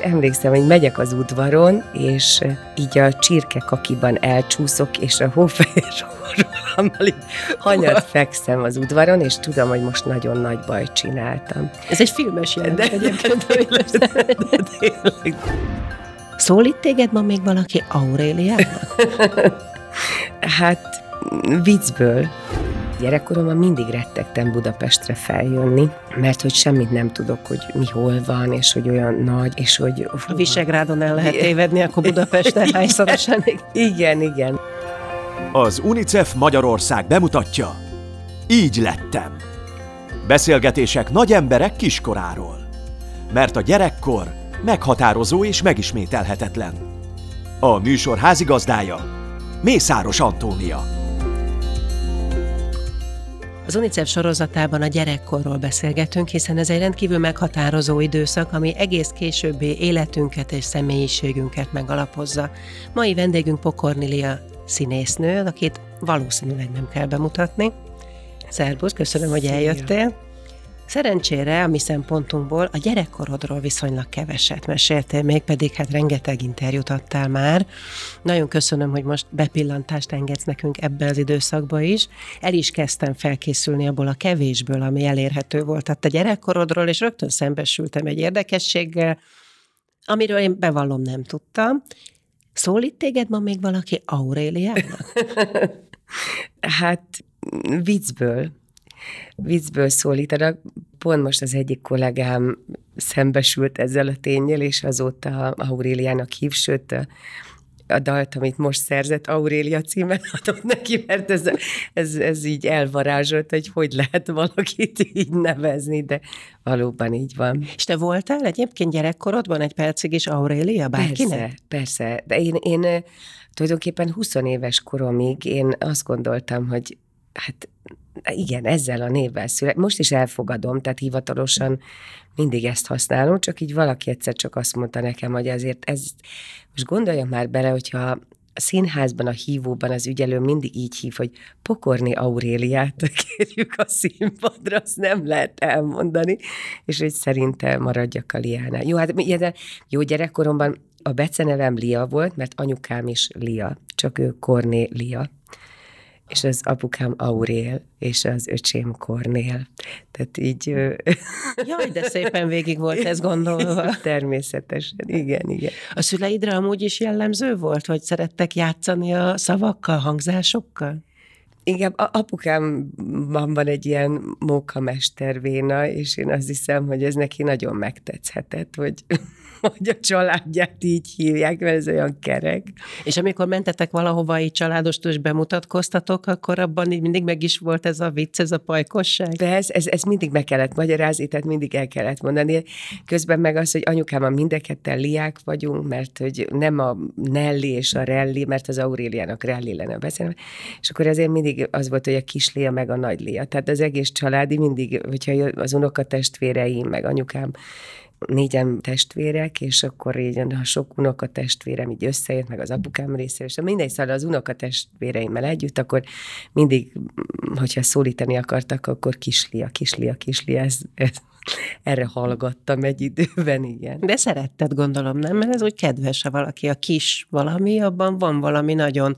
Emlékszem, hogy megyek az udvaron, és így a csirke kakiban elcsúszok, és a hófehér rohammal így hanyat fekszem az udvaron, és tudom, hogy most nagyon nagy bajt csináltam. Ez egy filmes jelenet egyébként. tényleg. Szólít téged ma még valaki Auréliának? hát viccből. Gyerekkoromban mindig rettegtem Budapestre feljönni, mert hogy semmit nem tudok, hogy mi hol van, és hogy olyan nagy, és hogy... A Visegrádon el lehet tévedni, akkor Budapesten hányszorosan. Igen, igen. Az UNICEF Magyarország bemutatja Így lettem. Beszélgetések nagy emberek kiskoráról. Mert a gyerekkor meghatározó és megismételhetetlen. A műsor házigazdája Mészáros Antónia. Az UNICEF sorozatában a gyerekkorról beszélgetünk, hiszen ez egy rendkívül meghatározó időszak, ami egész későbbi életünket és személyiségünket megalapozza. Mai vendégünk Pokornilia színésznő, akit valószínűleg nem kell bemutatni. Szerbusz, köszönöm, hogy eljöttél. Szerencsére a mi szempontunkból a gyerekkorodról viszonylag keveset meséltél, még pedig hát rengeteg interjút adtál már. Nagyon köszönöm, hogy most bepillantást engedsz nekünk ebbe az időszakba is. El is kezdtem felkészülni abból a kevésből, ami elérhető volt tehát a gyerekkorodról, és rögtön szembesültem egy érdekességgel, amiről én bevallom nem tudtam. Szólít téged ma még valaki Auréliának? hát viccből viccből szólítanak. Pont most az egyik kollégám szembesült ezzel a tényel, és azóta Auréliának hív, sőt, a dalt, amit most szerzett, Aurélia címet adott neki, mert ez, ez, ez így elvarázsolt, hogy hogy lehet valakit így nevezni, de valóban így van. És te voltál egyébként gyerekkorodban egy percig is Aurélia bárkinek? Persze, persze. De én, én tulajdonképpen 20 éves koromig én azt gondoltam, hogy hát igen, ezzel a névvel szület. Most is elfogadom, tehát hivatalosan mindig ezt használom, csak így valaki egyszer csak azt mondta nekem, hogy azért ez, most gondoljam már bele, hogyha a színházban, a hívóban az ügyelő mindig így hív, hogy pokorni Auréliát kérjük a színpadra, azt nem lehet elmondani, és hogy szerintem maradjak a Liánál. Jó, hát ilyen, jó gyerekkoromban a becenevem Lia volt, mert anyukám is Lia, csak ő Korné Lia és az apukám Aurél, és az öcsém Kornél. Tehát így... Jaj, de szépen végig volt ez gondolva. Természetesen, igen, igen. A szüleidre amúgy is jellemző volt, hogy szerettek játszani a szavakkal, hangzásokkal? Igen, apukámban van egy ilyen mókamestervéna, és én azt hiszem, hogy ez neki nagyon megtetszhetett, hogy hogy a családját így hívják, mert ez olyan kerek. És amikor mentetek valahova, így családostól és bemutatkoztatok, akkor abban így mindig meg is volt ez a vicc, ez a pajkosság? De ez, ez, ez mindig meg kellett magyarázni, tehát mindig el kellett mondani. Közben meg az, hogy anyukám, a mindekettel liák vagyunk, mert hogy nem a Nelly és a Relli, mert az Auréliának Relli lenne beszélve, és akkor ezért mindig az volt, hogy a kis Lia meg a nagy Lia. Tehát az egész családi mindig, hogyha az unokatestvéreim, meg anyukám négyen testvérek, és akkor így a sok unoka testvérem így összejött, meg az apukám részéről, és mindegy, szóval az unoka testvéreimmel együtt, akkor mindig, hogyha szólítani akartak, akkor kislia, kislia, kislia, ez, ez erre hallgattam egy időben, igen. De szeretted, gondolom, nem? Mert ez úgy kedves, ha valaki a kis valami, abban van valami nagyon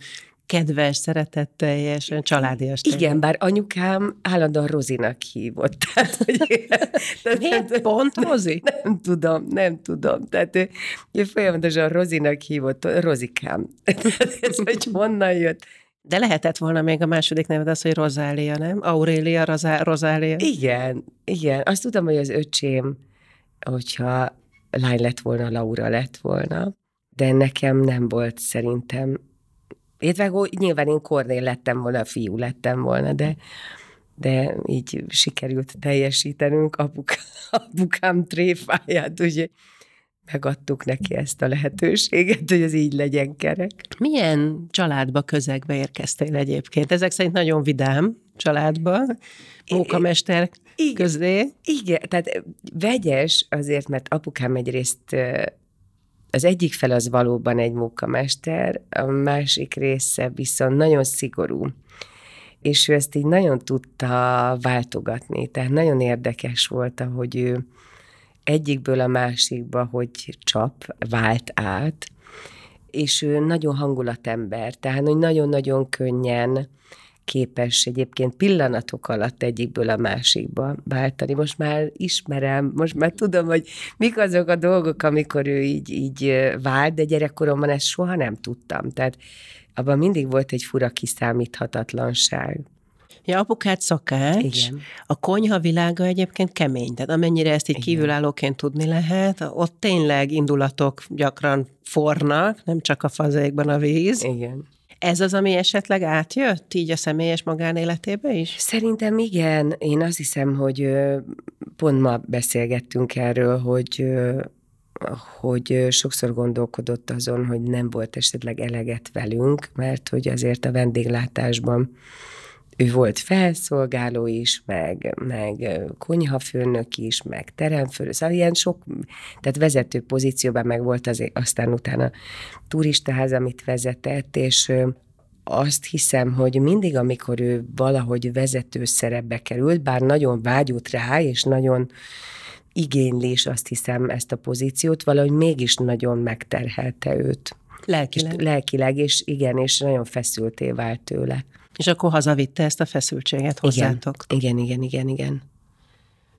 kedves, szeretetteljes, családias. Igen, bár anyukám állandóan Rozinak hívott. Tehát, hogy, tehát, Miért pont Rozi? Nem, nem tudom, nem tudom. Tehát ő, ő folyamatosan Rozinak hívott, Rozikám. Ez, hogy honnan jött. De lehetett volna még a második neved az, hogy Rozália, nem? Aurélia, Rozá, Rozália. Igen, igen. Azt tudom, hogy az öcsém, hogyha lány lett volna, Laura lett volna, de nekem nem volt szerintem illetve nyilván én Kornél lettem volna, fiú lettem volna, de, de így sikerült teljesítenünk apuk, apukám tréfáját, ugye megadtuk neki ezt a lehetőséget, hogy ez így legyen kerek. Milyen családba, közegbe érkeztél egyébként? Ezek szerint nagyon vidám családba, munkamester közé. Igen, tehát vegyes azért, mert apukám egyrészt az egyik fel az valóban egy munkamester, a másik része viszont nagyon szigorú. És ő ezt így nagyon tudta váltogatni, tehát nagyon érdekes volt, ahogy ő egyikből a másikba, hogy csap, vált át, és ő nagyon hangulatember, tehát hogy nagyon-nagyon könnyen képes egyébként pillanatok alatt egyikből a másikba váltani. Most már ismerem, most már tudom, hogy mik azok a dolgok, amikor ő így, így vált, de gyerekkoromban ezt soha nem tudtam. Tehát abban mindig volt egy fura kiszámíthatatlanság. Ja, apukát szakács, Igen. a konyha világa egyébként kemény, tehát amennyire ezt így Igen. kívülállóként tudni lehet, ott tényleg indulatok gyakran fornak, nem csak a fazékban a víz. Igen. Ez az, ami esetleg átjött így a személyes magánéletébe is? Szerintem igen. Én azt hiszem, hogy pont ma beszélgettünk erről, hogy hogy sokszor gondolkodott azon, hogy nem volt esetleg eleget velünk, mert hogy azért a vendéglátásban ő volt felszolgáló is, meg, meg konyhafőnök is, meg teremfőnök, szóval ilyen sok, tehát vezető pozícióban meg volt azért, aztán utána turistaház, amit vezetett, és azt hiszem, hogy mindig, amikor ő valahogy vezető szerepbe került, bár nagyon vágyott rá, és nagyon igénylés, azt hiszem, ezt a pozíciót, valahogy mégis nagyon megterhelte őt. Lelkileg. És, lelkileg, és igen, és nagyon feszülté vált tőle. És akkor hazavitte ezt a feszültséget hozzátok. Igen, igen, igen, igen.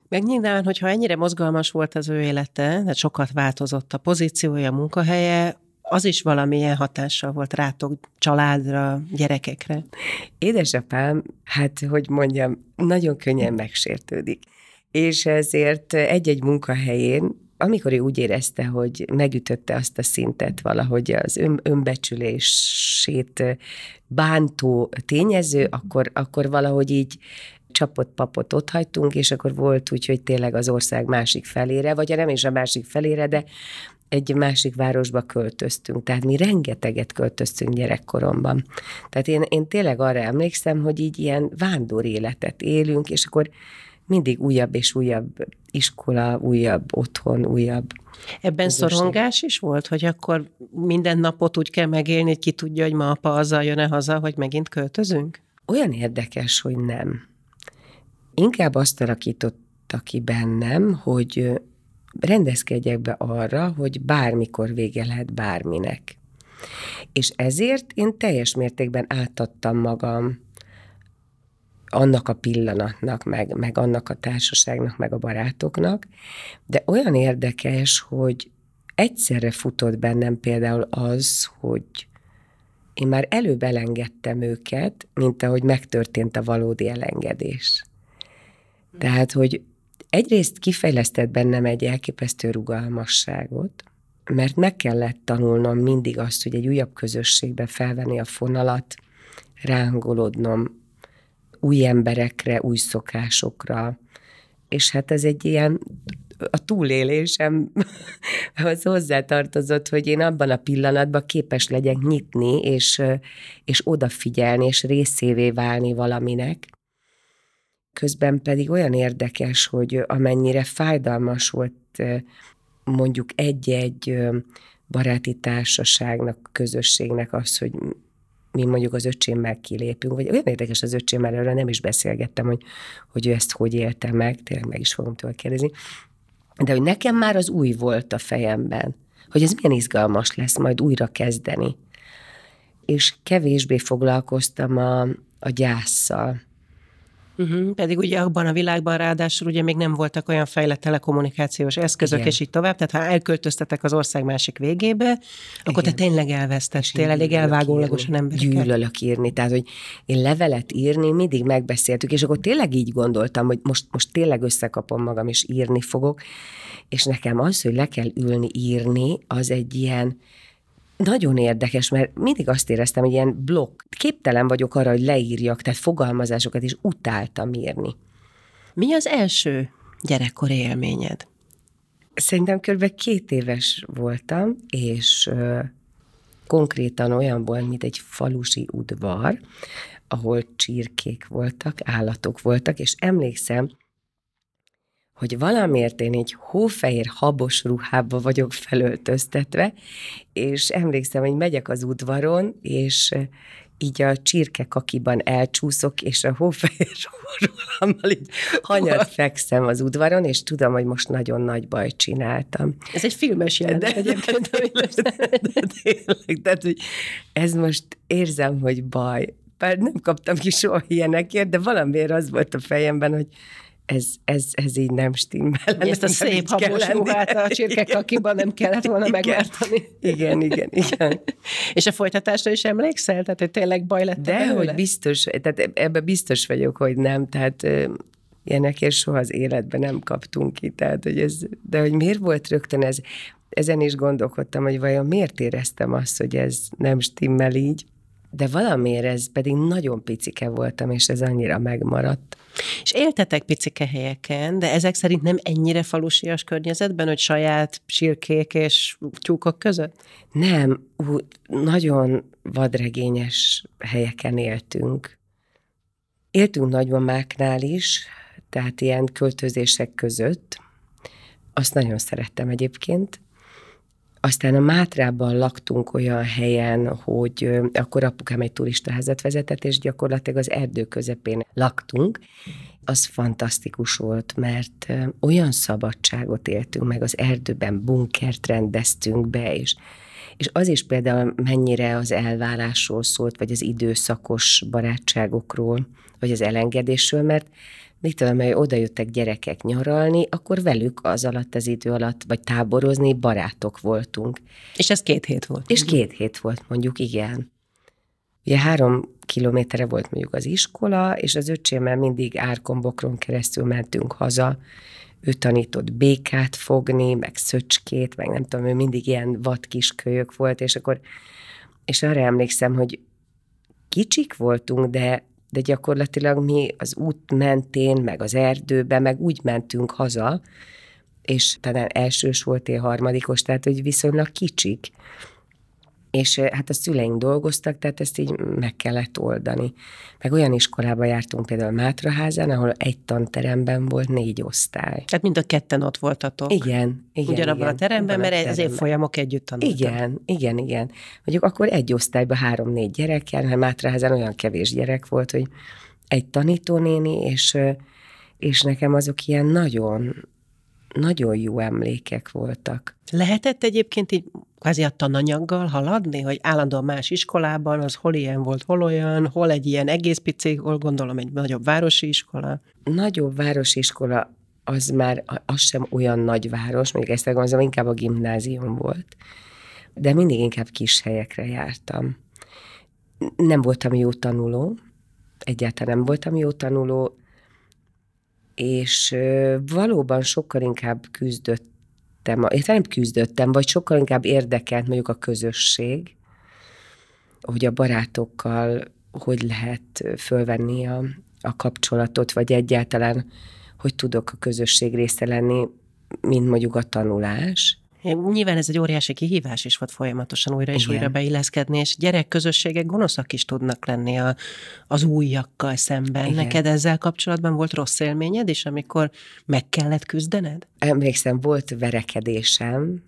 Meg nyilván, hogyha ennyire mozgalmas volt az ő élete, de sokat változott a pozíciója, a munkahelye, az is valamilyen hatással volt rátok, családra, gyerekekre. Édesapám, hát, hogy mondjam, nagyon könnyen megsértődik. És ezért egy-egy munkahelyén amikor ő úgy érezte, hogy megütötte azt a szintet valahogy az ön, önbecsülését bántó tényező, akkor, akkor valahogy így csapott papot ott hagytunk, és akkor volt úgy, hogy tényleg az ország másik felére, vagy nem is a másik felére, de egy másik városba költöztünk. Tehát mi rengeteget költöztünk gyerekkoromban. Tehát én, én tényleg arra emlékszem, hogy így ilyen vándor életet élünk, és akkor mindig újabb és újabb iskola, újabb otthon, újabb Ebben közösség. szorongás is volt, hogy akkor minden napot úgy kell megélni, hogy ki tudja, hogy ma apa azzal jön-e haza, hogy megint költözünk? Olyan érdekes, hogy nem. Inkább azt alakította ki bennem, hogy rendezkedjek be arra, hogy bármikor vége lehet bárminek. És ezért én teljes mértékben átadtam magam annak a pillanatnak, meg, meg annak a társaságnak, meg a barátoknak, de olyan érdekes, hogy egyszerre futott bennem például az, hogy én már előbb elengedtem őket, mint ahogy megtörtént a valódi elengedés. Tehát, hogy egyrészt kifejlesztett bennem egy elképesztő rugalmasságot, mert meg kellett tanulnom mindig azt, hogy egy újabb közösségbe felvenni a fonalat, rángolódnom új emberekre, új szokásokra, és hát ez egy ilyen a túlélésem az hozzátartozott, hogy én abban a pillanatban képes legyek nyitni, és, és odafigyelni, és részévé válni valaminek. Közben pedig olyan érdekes, hogy amennyire fájdalmas volt mondjuk egy-egy baráti társaságnak, közösségnek az, hogy mi mondjuk az öcsémmel kilépünk, vagy olyan érdekes az öcsémmel, erről nem is beszélgettem, hogy, hogy ő ezt hogy élte meg, tényleg meg is fogom tőle kérdezni, de hogy nekem már az új volt a fejemben, hogy ez milyen izgalmas lesz majd újra kezdeni. És kevésbé foglalkoztam a, a gyászsal. Uh-huh. Pedig ugye abban a világban ráadásul ugye még nem voltak olyan fejlett telekommunikációs eszközök, Igen. és így tovább, tehát ha elköltöztetek az ország másik végébe, Igen. akkor te tényleg elvesztettél, elég elvágólagosan embereket. Gyűlölök írni, tehát hogy én levelet írni mindig megbeszéltük, és akkor tényleg így gondoltam, hogy most, most tényleg összekapom magam, és írni fogok, és nekem az, hogy le kell ülni írni, az egy ilyen, nagyon érdekes, mert mindig azt éreztem, hogy ilyen blokk. Képtelen vagyok arra, hogy leírjak, tehát fogalmazásokat is utáltam írni. Mi az első gyerekkori élményed? Szerintem kb. két éves voltam, és ö, konkrétan olyan volt, mint egy falusi udvar, ahol csirkék voltak, állatok voltak, és emlékszem, hogy valamiért én egy hófehér habos ruhába vagyok felöltöztetve, és emlékszem, hogy megyek az udvaron, és így a csirkekakiban elcsúszok, és a hófehér rólammal így hanyat fekszem az udvaron, és tudom, hogy most nagyon nagy baj csináltam. Ez egy filmes jelenet de, egyébként. De tényleg, tehát, hogy ez most érzem, hogy baj. Bár nem kaptam ki soha ilyenekért, de valamiért az volt a fejemben, hogy ez, ez, ez így nem stimmel. Ezt a szép habos ruhát a csirkekakiban nem kellett volna igen. megváltani. Igen, igen, igen. És a folytatásra is emlékszel? Tehát, hogy tényleg baj lett De, hogy biztos, tehát ebben biztos vagyok, hogy nem, tehát ilyenekért soha az életben nem kaptunk ki, tehát, hogy ez, de hogy miért volt rögtön ez, ezen is gondolkodtam, hogy vajon miért éreztem azt, hogy ez nem stimmel így, de valamiért ez pedig nagyon picike voltam, és ez annyira megmaradt. És éltetek picike helyeken, de ezek szerint nem ennyire falusias környezetben, hogy saját sírkék és tyúkok között? Nem, ú, nagyon vadregényes helyeken éltünk. Éltünk nagymamáknál is, tehát ilyen költözések között. Azt nagyon szerettem egyébként. Aztán a Mátrában laktunk olyan helyen, hogy akkor apukám egy turistaházat vezetett, és gyakorlatilag az erdő közepén laktunk. Az fantasztikus volt, mert olyan szabadságot éltünk meg, az erdőben bunkert rendeztünk be, és és az is például mennyire az elvárásról szólt, vagy az időszakos barátságokról, vagy az elengedésről, mert mit tudom, hogy oda jöttek gyerekek nyaralni, akkor velük az alatt az idő alatt, vagy táborozni barátok voltunk. És ez két hét volt? És két hét volt mondjuk, igen. Ugye három kilométerre volt mondjuk az iskola, és az öcsémmel mindig árkombokron keresztül mentünk haza. Ő tanított békát fogni, meg szöcskét, meg nem tudom, ő mindig ilyen vad kis kölyök volt, és akkor, és arra emlékszem, hogy kicsik voltunk, de de gyakorlatilag mi az út mentén, meg az erdőbe, meg úgy mentünk haza, és talán elsős voltél harmadikos, tehát hogy viszonylag kicsik. És hát a szüleink dolgoztak, tehát ezt így meg kellett oldani. Meg olyan iskolába jártunk például Mátraházán, ahol egy tanteremben volt négy osztály. Tehát mind a ketten ott voltatok. Igen. igen Ugyanabban igen, a teremben, mert teremben. az évfolyamok együtt tanultak. Igen, igen, igen. Mondjuk akkor egy osztályban három-négy gyerek jár, mert Mátraházán olyan kevés gyerek volt, hogy egy tanítónéni, és, és nekem azok ilyen nagyon, nagyon jó emlékek voltak. Lehetett egyébként így kvázi a tananyaggal haladni, hogy állandóan más iskolában, az hol ilyen volt, hol olyan, hol egy ilyen egész pici, hol gondolom egy nagyobb városi iskola? Nagyobb városi iskola az már, az sem olyan nagy város, mondjuk ezt gondolom, inkább a gimnázium volt. De mindig inkább kis helyekre jártam. Nem voltam jó tanuló, egyáltalán nem voltam jó tanuló, és valóban sokkal inkább küzdöttem, én nem küzdöttem, vagy sokkal inkább érdekelt mondjuk a közösség, hogy a barátokkal hogy lehet fölvenni a, a kapcsolatot, vagy egyáltalán hogy tudok a közösség része lenni, mint mondjuk a tanulás. Nyilván ez egy óriási kihívás is volt folyamatosan újra és Igen. újra beilleszkedni, és gyerekközösségek gonoszak is tudnak lenni a, az újakkal szemben. Igen. Neked ezzel kapcsolatban volt rossz élményed is, amikor meg kellett küzdened? Emlékszem, volt verekedésem,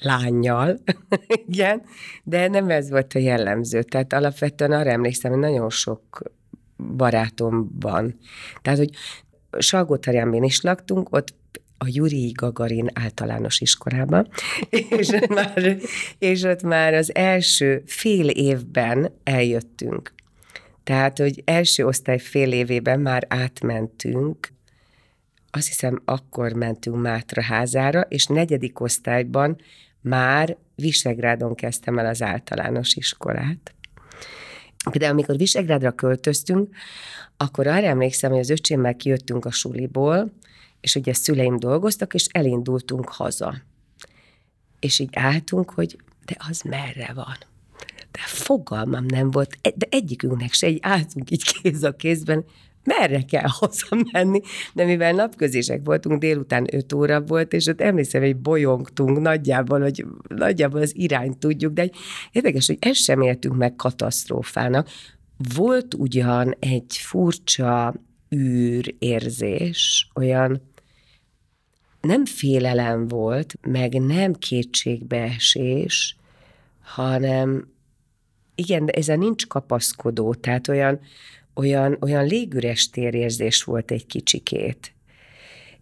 lányjal, igen, de nem ez volt a jellemző. Tehát alapvetően arra emlékszem, hogy nagyon sok barátom van. Tehát, hogy salgó is laktunk, ott a Juri Gagarin általános iskolában, és, már, és ott már az első fél évben eljöttünk. Tehát, hogy első osztály fél évében már átmentünk, azt hiszem akkor mentünk Mátra házára, és negyedik osztályban már Visegrádon kezdtem el az általános iskolát. De amikor Visegrádra költöztünk, akkor arra emlékszem, hogy az öcsémmel kijöttünk a suliból, és ugye szüleim dolgoztak, és elindultunk haza. És így álltunk, hogy de az merre van? De fogalmam nem volt, de egyikünknek se, így álltunk így kéz a kézben, merre kell hazamenni, de mivel napközések voltunk, délután 5 óra volt, és ott emlékszem, hogy bolyongtunk nagyjából, hogy nagyjából az irányt tudjuk, de érdekes, hogy ezt sem éltünk meg katasztrófának. Volt ugyan egy furcsa űrérzés, olyan nem félelem volt, meg nem kétségbeesés, hanem igen, de ezen nincs kapaszkodó, tehát olyan, olyan, olyan légüres térérzés volt egy kicsikét.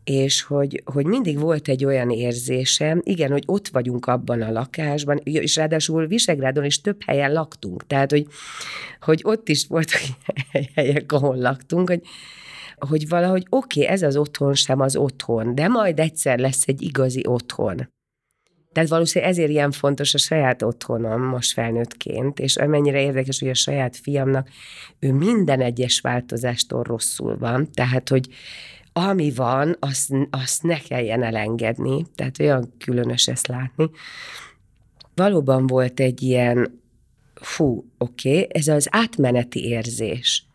És hogy, hogy mindig volt egy olyan érzésem, igen, hogy ott vagyunk abban a lakásban, és ráadásul Visegrádon is több helyen laktunk, tehát, hogy, hogy ott is voltak helyek, ahol laktunk, hogy, hogy valahogy oké, okay, ez az otthon sem az otthon, de majd egyszer lesz egy igazi otthon. Tehát valószínűleg ezért ilyen fontos a saját otthonom most felnőttként, és amennyire érdekes, hogy a saját fiamnak ő minden egyes változástól rosszul van, tehát hogy ami van, azt, azt ne kelljen elengedni, tehát olyan különös ezt látni. Valóban volt egy ilyen, fú, oké, okay, ez az átmeneti érzés.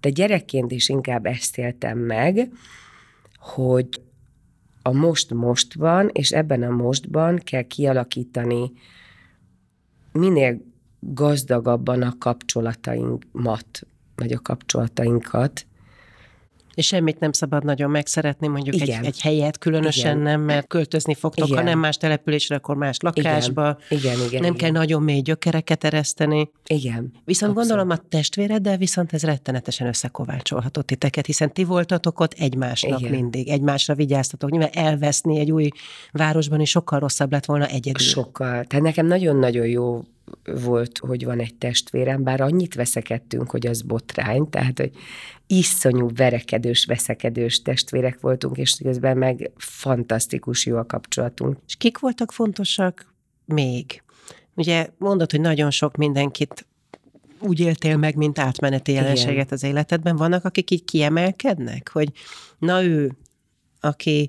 De gyerekként is inkább ezt éltem meg, hogy a most most van, és ebben a mostban kell kialakítani minél gazdagabban a kapcsolatainkat, vagy a kapcsolatainkat, és semmit nem szabad nagyon megszeretni, mondjuk egy, egy helyet különösen igen. nem, mert költözni fogtok, igen. ha nem más településre, akkor más lakásba. Igen, igen, igen Nem igen. kell nagyon mély gyökereket ereszteni. Igen. Viszont abszolút. gondolom a testvéreddel viszont ez rettenetesen összekovácsolhatott titeket, hiszen ti voltatok ott egymásnak igen. mindig, egymásra vigyáztatok. Nyilván elveszni egy új városban is sokkal rosszabb lett volna egyedül. Sokkal. Tehát nekem nagyon-nagyon jó volt, hogy van egy testvérem, bár annyit veszekedtünk, hogy az botrány, tehát, hogy iszonyú verekedős, veszekedős testvérek voltunk, és közben meg fantasztikus jó a kapcsolatunk. És kik voltak fontosak még? Ugye mondod, hogy nagyon sok mindenkit úgy éltél meg, mint átmeneti jelenséget az életedben. Vannak, akik így kiemelkednek, hogy na ő, aki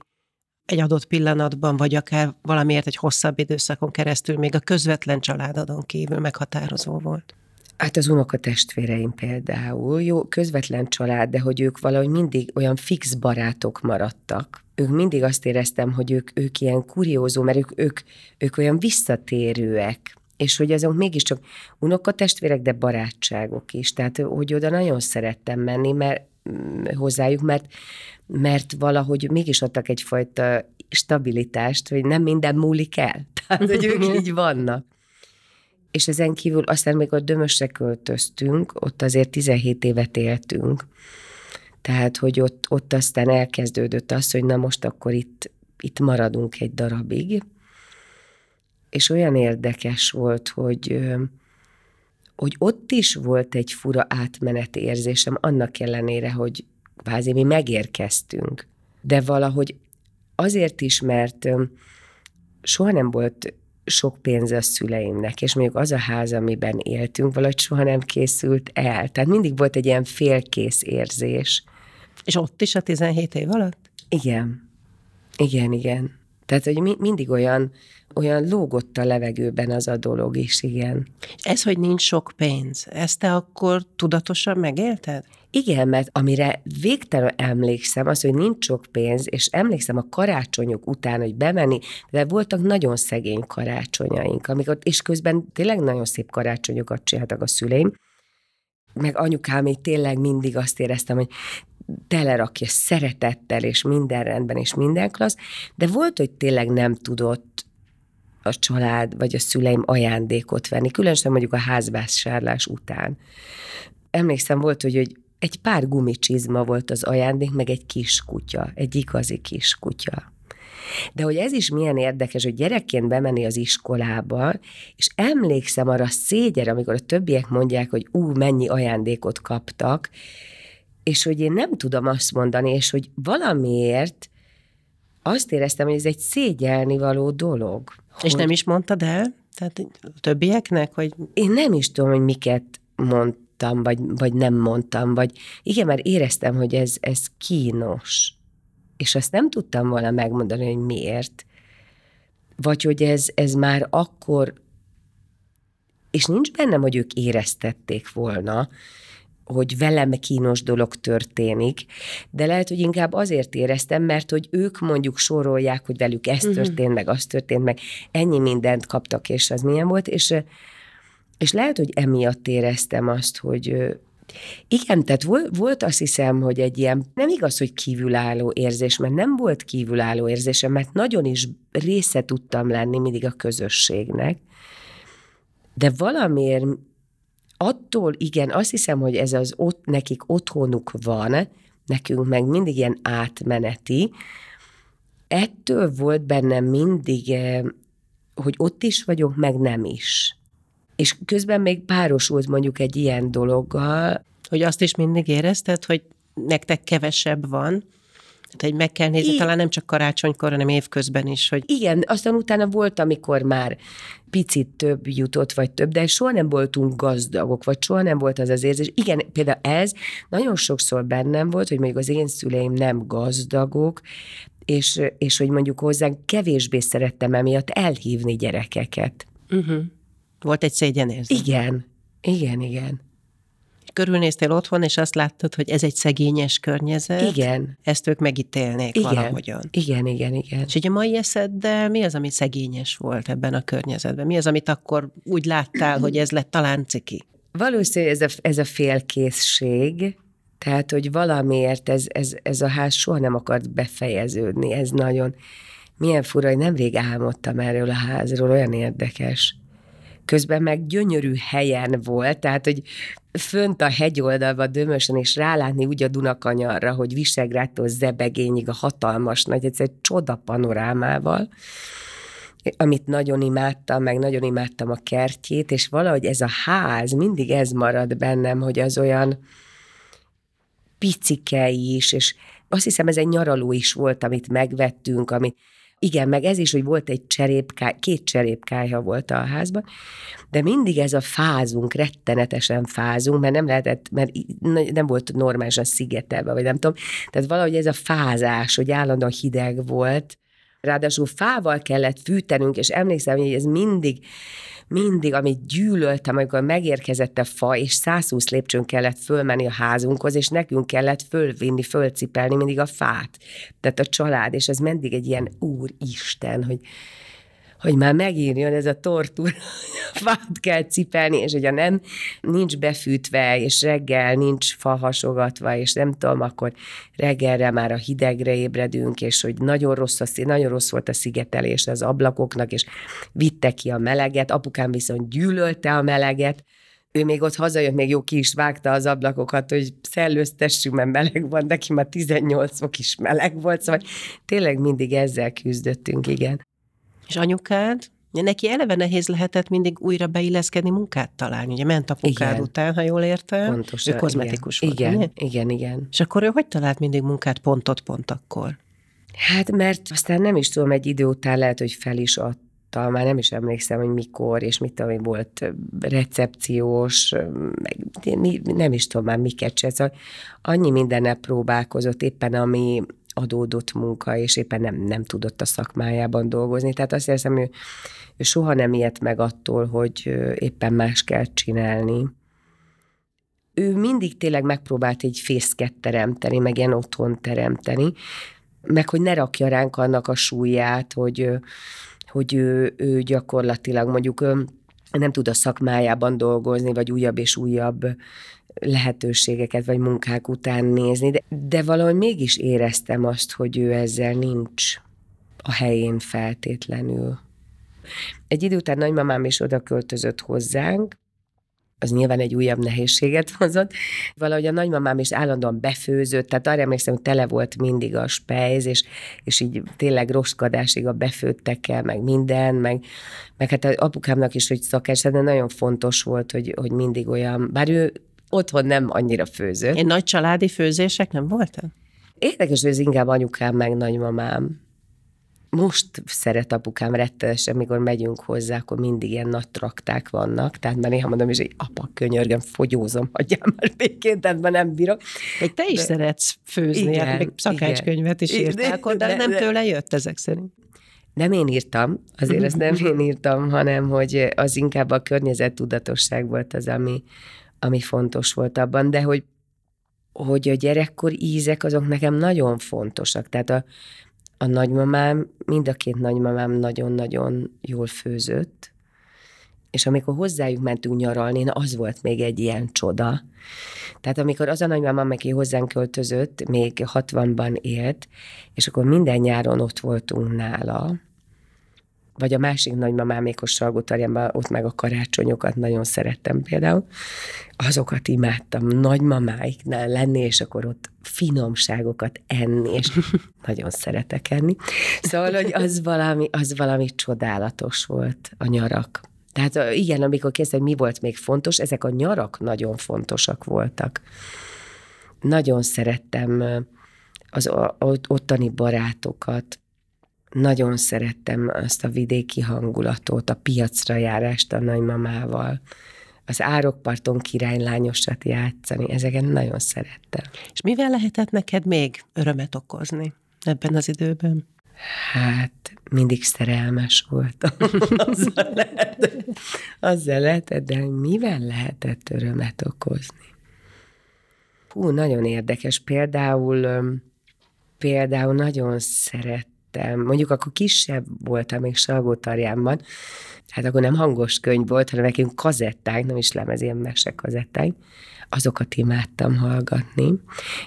egy adott pillanatban, vagy akár valamiért egy hosszabb időszakon keresztül még a közvetlen családodon kívül meghatározó volt? Hát az unokatestvéreim például, jó, közvetlen család, de hogy ők valahogy mindig olyan fix barátok maradtak. Ők mindig azt éreztem, hogy ők, ők ilyen kuriózó, mert ők, ők, ők olyan visszatérőek, és hogy azok mégiscsak unokatestvérek, de barátságok is. Tehát, hogy oda nagyon szerettem menni, mert hozzájuk, mert, mert valahogy mégis adtak egyfajta stabilitást, hogy nem minden múlik el. Tehát, hogy ők így vannak. És ezen kívül aztán a Dömösre költöztünk, ott azért 17 évet éltünk, tehát, hogy ott, ott aztán elkezdődött az, hogy na most akkor itt, itt maradunk egy darabig, és olyan érdekes volt, hogy, hogy ott is volt egy fura átmeneti érzésem, annak ellenére, hogy kvázi mi megérkeztünk. De valahogy azért is, mert soha nem volt sok pénz a szüleimnek, és mondjuk az a ház, amiben éltünk, valahogy soha nem készült el. Tehát mindig volt egy ilyen félkész érzés. És ott is a 17 év alatt? Igen. Igen, igen. Tehát, hogy mi, mindig olyan, olyan lógott a levegőben az a dolog is, igen. Ez, hogy nincs sok pénz, ezt te akkor tudatosan megélted? Igen, mert amire végtelen emlékszem, az, hogy nincs sok pénz, és emlékszem a karácsonyok után, hogy bemenni, de voltak nagyon szegény karácsonyaink, amikor, és közben tényleg nagyon szép karácsonyokat csináltak a szüleim, meg anyukám így tényleg mindig azt éreztem, hogy telerakja szeretettel, és minden rendben, és minden klassz, de volt, hogy tényleg nem tudott a család vagy a szüleim ajándékot venni, különösen mondjuk a házvásárlás után. Emlékszem volt, hogy, hogy egy pár gumicsizma volt az ajándék, meg egy kis kutya, egy igazi kis kutya. De hogy ez is milyen érdekes, hogy gyerekként bemenni az iskolába, és emlékszem arra a szégyer, amikor a többiek mondják, hogy ú, mennyi ajándékot kaptak, és hogy én nem tudom azt mondani, és hogy valamiért azt éreztem, hogy ez egy szégyelni való dolog. És nem is mondtad el? Tehát a többieknek, hogy... Én nem is tudom, hogy miket mondtam, vagy, vagy nem mondtam, vagy igen, mert éreztem, hogy ez, ez kínos. És azt nem tudtam volna megmondani, hogy miért. Vagy hogy ez, ez már akkor, és nincs bennem, hogy ők éreztették volna, hogy velem kínos dolog történik, de lehet, hogy inkább azért éreztem, mert hogy ők mondjuk sorolják, hogy velük ez uh-huh. történt, meg az történt, meg ennyi mindent kaptak, és az milyen volt, és, és lehet, hogy emiatt éreztem azt, hogy igen, tehát volt, volt azt hiszem, hogy egy ilyen, nem igaz, hogy kívülálló érzés, mert nem volt kívülálló érzésem, mert nagyon is része tudtam lenni mindig a közösségnek, de valamiért attól igen, azt hiszem, hogy ez az ott, nekik otthonuk van, nekünk meg mindig ilyen átmeneti. Ettől volt bennem mindig, eh, hogy ott is vagyok, meg nem is. És közben még párosult mondjuk egy ilyen dologgal. Hogy azt is mindig érezted, hogy nektek kevesebb van, tehát, meg kell nézni, I- talán nem csak karácsonykor, hanem évközben is. Hogy... Igen, aztán utána volt, amikor már picit több jutott, vagy több, de soha nem voltunk gazdagok, vagy soha nem volt az az érzés. Igen, például ez nagyon sokszor bennem volt, hogy mondjuk az én szüleim nem gazdagok, és, és hogy mondjuk hozzánk kevésbé szerettem emiatt elhívni gyerekeket. Uh-huh. Volt egy szégyenérzés. Igen, igen, igen körülnéztél otthon, és azt láttad, hogy ez egy szegényes környezet. Igen. Ezt ők megítélnék igen. valahogyan. Igen, igen, igen. És hogy a mai eszeddel mi az, ami szegényes volt ebben a környezetben? Mi az, amit akkor úgy láttál, hogy ez lett talán ciki? Valószínűleg ez a, ez a félkészség, tehát, hogy valamiért ez, ez, ez a ház soha nem akart befejeződni. Ez nagyon, milyen fura, hogy nemrég álmodtam erről a házról, olyan érdekes közben meg gyönyörű helyen volt, tehát, hogy fönt a hegyoldalban dömösen, és rálátni úgy a Dunakanyarra, hogy Visegrádtól Zebegényig a hatalmas nagy, ez egy csoda panorámával, amit nagyon imádtam, meg nagyon imádtam a kertjét, és valahogy ez a ház, mindig ez marad bennem, hogy az olyan picike is, és azt hiszem ez egy nyaraló is volt, amit megvettünk, amit igen, meg ez is, hogy volt egy cserépkály, két cserépkályha volt a házban, de mindig ez a fázunk, rettenetesen fázunk, mert nem lehetett, mert nem volt normálisan szigetelve, vagy nem tudom. Tehát valahogy ez a fázás, hogy állandóan hideg volt, ráadásul fával kellett fűtenünk, és emlékszem, hogy ez mindig mindig, amit gyűlöltem, amikor megérkezett a fa, és 120 lépcsőn kellett fölmenni a házunkhoz, és nekünk kellett fölvinni, fölcipelni mindig a fát. Tehát a család, és ez mindig egy ilyen úristen, hogy hogy már megírjon ez a tortúra, fát kell cipelni, és hogyha nem, nincs befűtve, és reggel nincs fa hasogatva, és nem tudom, akkor reggelre már a hidegre ébredünk, és hogy nagyon rossz, a, nagyon rossz volt a szigetelés az ablakoknak, és vitte ki a meleget, apukám viszont gyűlölte a meleget, ő még ott hazajött, még jó ki is vágta az ablakokat, hogy szellőztessünk, mert meleg van, neki már 18 fok is meleg volt, szóval tényleg mindig ezzel küzdöttünk, igen. És anyukád? Neki eleve nehéz lehetett mindig újra beilleszkedni munkát találni. Ugye ment apukád igen. után, ha jól értem. Pontosan. Ő kozmetikus igen. volt. Igen, ugye? igen, igen. És akkor ő hogy talált mindig munkát pontot pont akkor? Hát mert aztán nem is tudom, egy idő után lehet, hogy fel is adta, már nem is emlékszem, hogy mikor, és mit tudom, volt recepciós, meg nem is tudom már miket se. Szóval annyi mindennel próbálkozott éppen, ami, adódott munka, és éppen nem, nem tudott a szakmájában dolgozni. Tehát azt hiszem, ő, ő soha nem ilyet meg attól, hogy éppen más kell csinálni. Ő mindig tényleg megpróbált egy fészket teremteni, meg ilyen otthon teremteni, meg hogy ne rakja ránk annak a súlyát, hogy, hogy ő, ő gyakorlatilag mondjuk nem tud a szakmájában dolgozni, vagy újabb és újabb lehetőségeket vagy munkák után nézni, de, de valahogy mégis éreztem azt, hogy ő ezzel nincs a helyén feltétlenül. Egy idő után nagymamám is oda költözött hozzánk, az nyilván egy újabb nehézséget hozott. Valahogy a nagymamám is állandóan befőzött, tehát arra emlékszem, hogy tele volt mindig a spejz, és, és így tényleg roskadásig a befőttekkel, meg minden, meg, meg hát apukámnak is, hogy szakás, de nagyon fontos volt, hogy, hogy mindig olyan, bár ő otthon nem annyira főzött. Én nagy családi főzések nem voltak? Érdekes, hogy ez inkább anyukám meg nagymamám. Most szeret apukám rettenesen, amikor megyünk hozzá, akkor mindig ilyen nagy trakták vannak, tehát már néha mondom is, hogy apa, könyörgöm, fogyózom, hagyjál már békén, tehát már nem bírok. Egy te is de, szeretsz főzni, igen, hát még szakácskönyvet is írtál, de, de, de, nem tőle jött ezek szerint. Nem én írtam, azért ezt nem én írtam, hanem hogy az inkább a környezet tudatosság volt az, ami, ami fontos volt abban, de hogy, hogy a gyerekkor ízek azok nekem nagyon fontosak. Tehát a, a nagymamám, mind a két nagymamám nagyon-nagyon jól főzött, és amikor hozzájuk mentünk nyaralni, na az volt még egy ilyen csoda. Tehát amikor az a nagymamám, aki hozzánk költözött, még 60-ban élt, és akkor minden nyáron ott voltunk nála, vagy a másik nagymamámékos Salgótarjánban, ott meg a karácsonyokat nagyon szerettem például, azokat imádtam nagymamáiknál lenni, és akkor ott finomságokat enni, és nagyon szeretek enni. Szóval, hogy az valami, az valami csodálatos volt a nyarak. Tehát igen, amikor kezdtem, mi volt még fontos, ezek a nyarak nagyon fontosak voltak. Nagyon szerettem az ottani barátokat, nagyon szerettem azt a vidéki hangulatot, a piacra járást a nagymamával, az árokparton királylányosat játszani, ezeket nagyon szerettem. És mivel lehetett neked még örömet okozni ebben az időben? Hát, mindig szerelmes voltam. azzal, lehetett, azzal lehetett, de mivel lehetett örömet okozni? Hú, nagyon érdekes. Például, például nagyon szeret szerettem. Mondjuk akkor kisebb voltam még Salgótarjánban, hát akkor nem hangos könyv volt, hanem nekünk kazetták, nem is lemez, ilyen mesekazetták. Azokat imádtam hallgatni.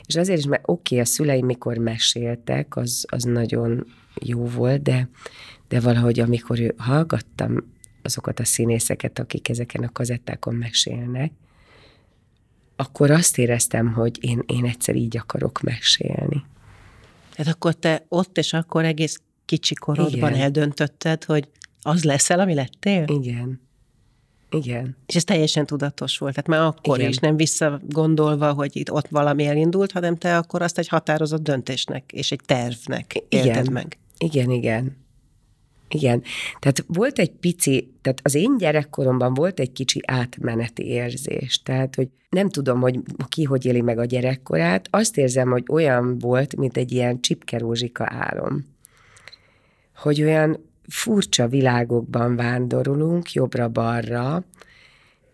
És azért is, mert oké, okay, a szüleim mikor meséltek, az, az nagyon jó volt, de, de valahogy amikor ő, hallgattam azokat a színészeket, akik ezeken a kazettákon mesélnek, akkor azt éreztem, hogy én, én egyszer így akarok mesélni. Tehát akkor te ott és akkor egész kicsi korodban Igen. eldöntötted, hogy az leszel, ami lettél? Igen. Igen. És ez teljesen tudatos volt, tehát már akkor Igen. is, nem visszagondolva, hogy itt ott valami elindult, hanem te akkor azt egy határozott döntésnek és egy tervnek élted igen. meg. Igen, igen. Igen. Tehát volt egy pici, tehát az én gyerekkoromban volt egy kicsi átmeneti érzés. Tehát, hogy nem tudom, hogy ki hogy éli meg a gyerekkorát, azt érzem, hogy olyan volt, mint egy ilyen csipkerózsika álom. Hogy olyan furcsa világokban vándorolunk jobbra-balra,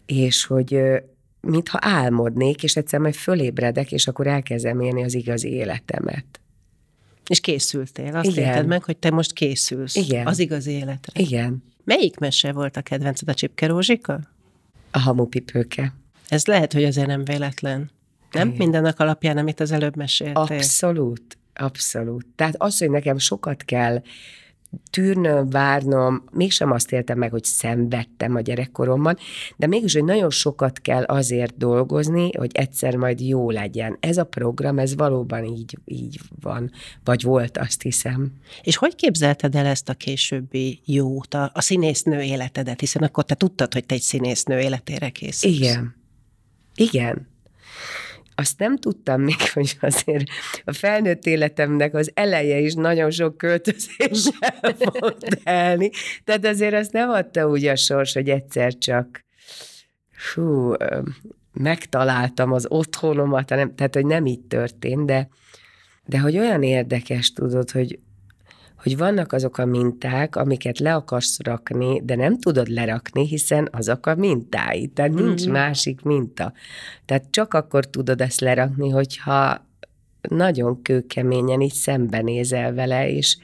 és hogy mintha álmodnék, és egyszer majd fölébredek, és akkor elkezdem élni az igazi életemet. És készültél. Azt Igen. érted meg, hogy te most készülsz Igen. az igazi életre. Igen. Melyik mese volt a kedvenced, a Csipke Rózsika? A hamupipőke. Ez lehet, hogy azért nem véletlen. Nem Igen. mindennek alapján, amit az előbb meséltél. Abszolút, abszolút. Tehát az, hogy nekem sokat kell tűrnöm, várnom, mégsem azt éltem meg, hogy szenvedtem a gyerekkoromban, de mégis, hogy nagyon sokat kell azért dolgozni, hogy egyszer majd jó legyen. Ez a program, ez valóban így, így van, vagy volt, azt hiszem. És hogy képzelted el ezt a későbbi jót, a, a színésznő életedet, hiszen akkor te tudtad, hogy te egy színésznő életére készülsz. Igen. Igen azt nem tudtam még, hogy azért a felnőtt életemnek az eleje is nagyon sok költözéssel fog telni. Tehát azért azt nem adta úgy a sors, hogy egyszer csak hú, megtaláltam az otthonomat, hanem, tehát hogy nem így történt, de, de hogy olyan érdekes tudod, hogy hogy vannak azok a minták, amiket le akarsz rakni, de nem tudod lerakni, hiszen azok a mintái, tehát nincs mm-hmm. másik minta. Tehát csak akkor tudod ezt lerakni, hogyha nagyon kőkeményen így szembenézel vele, és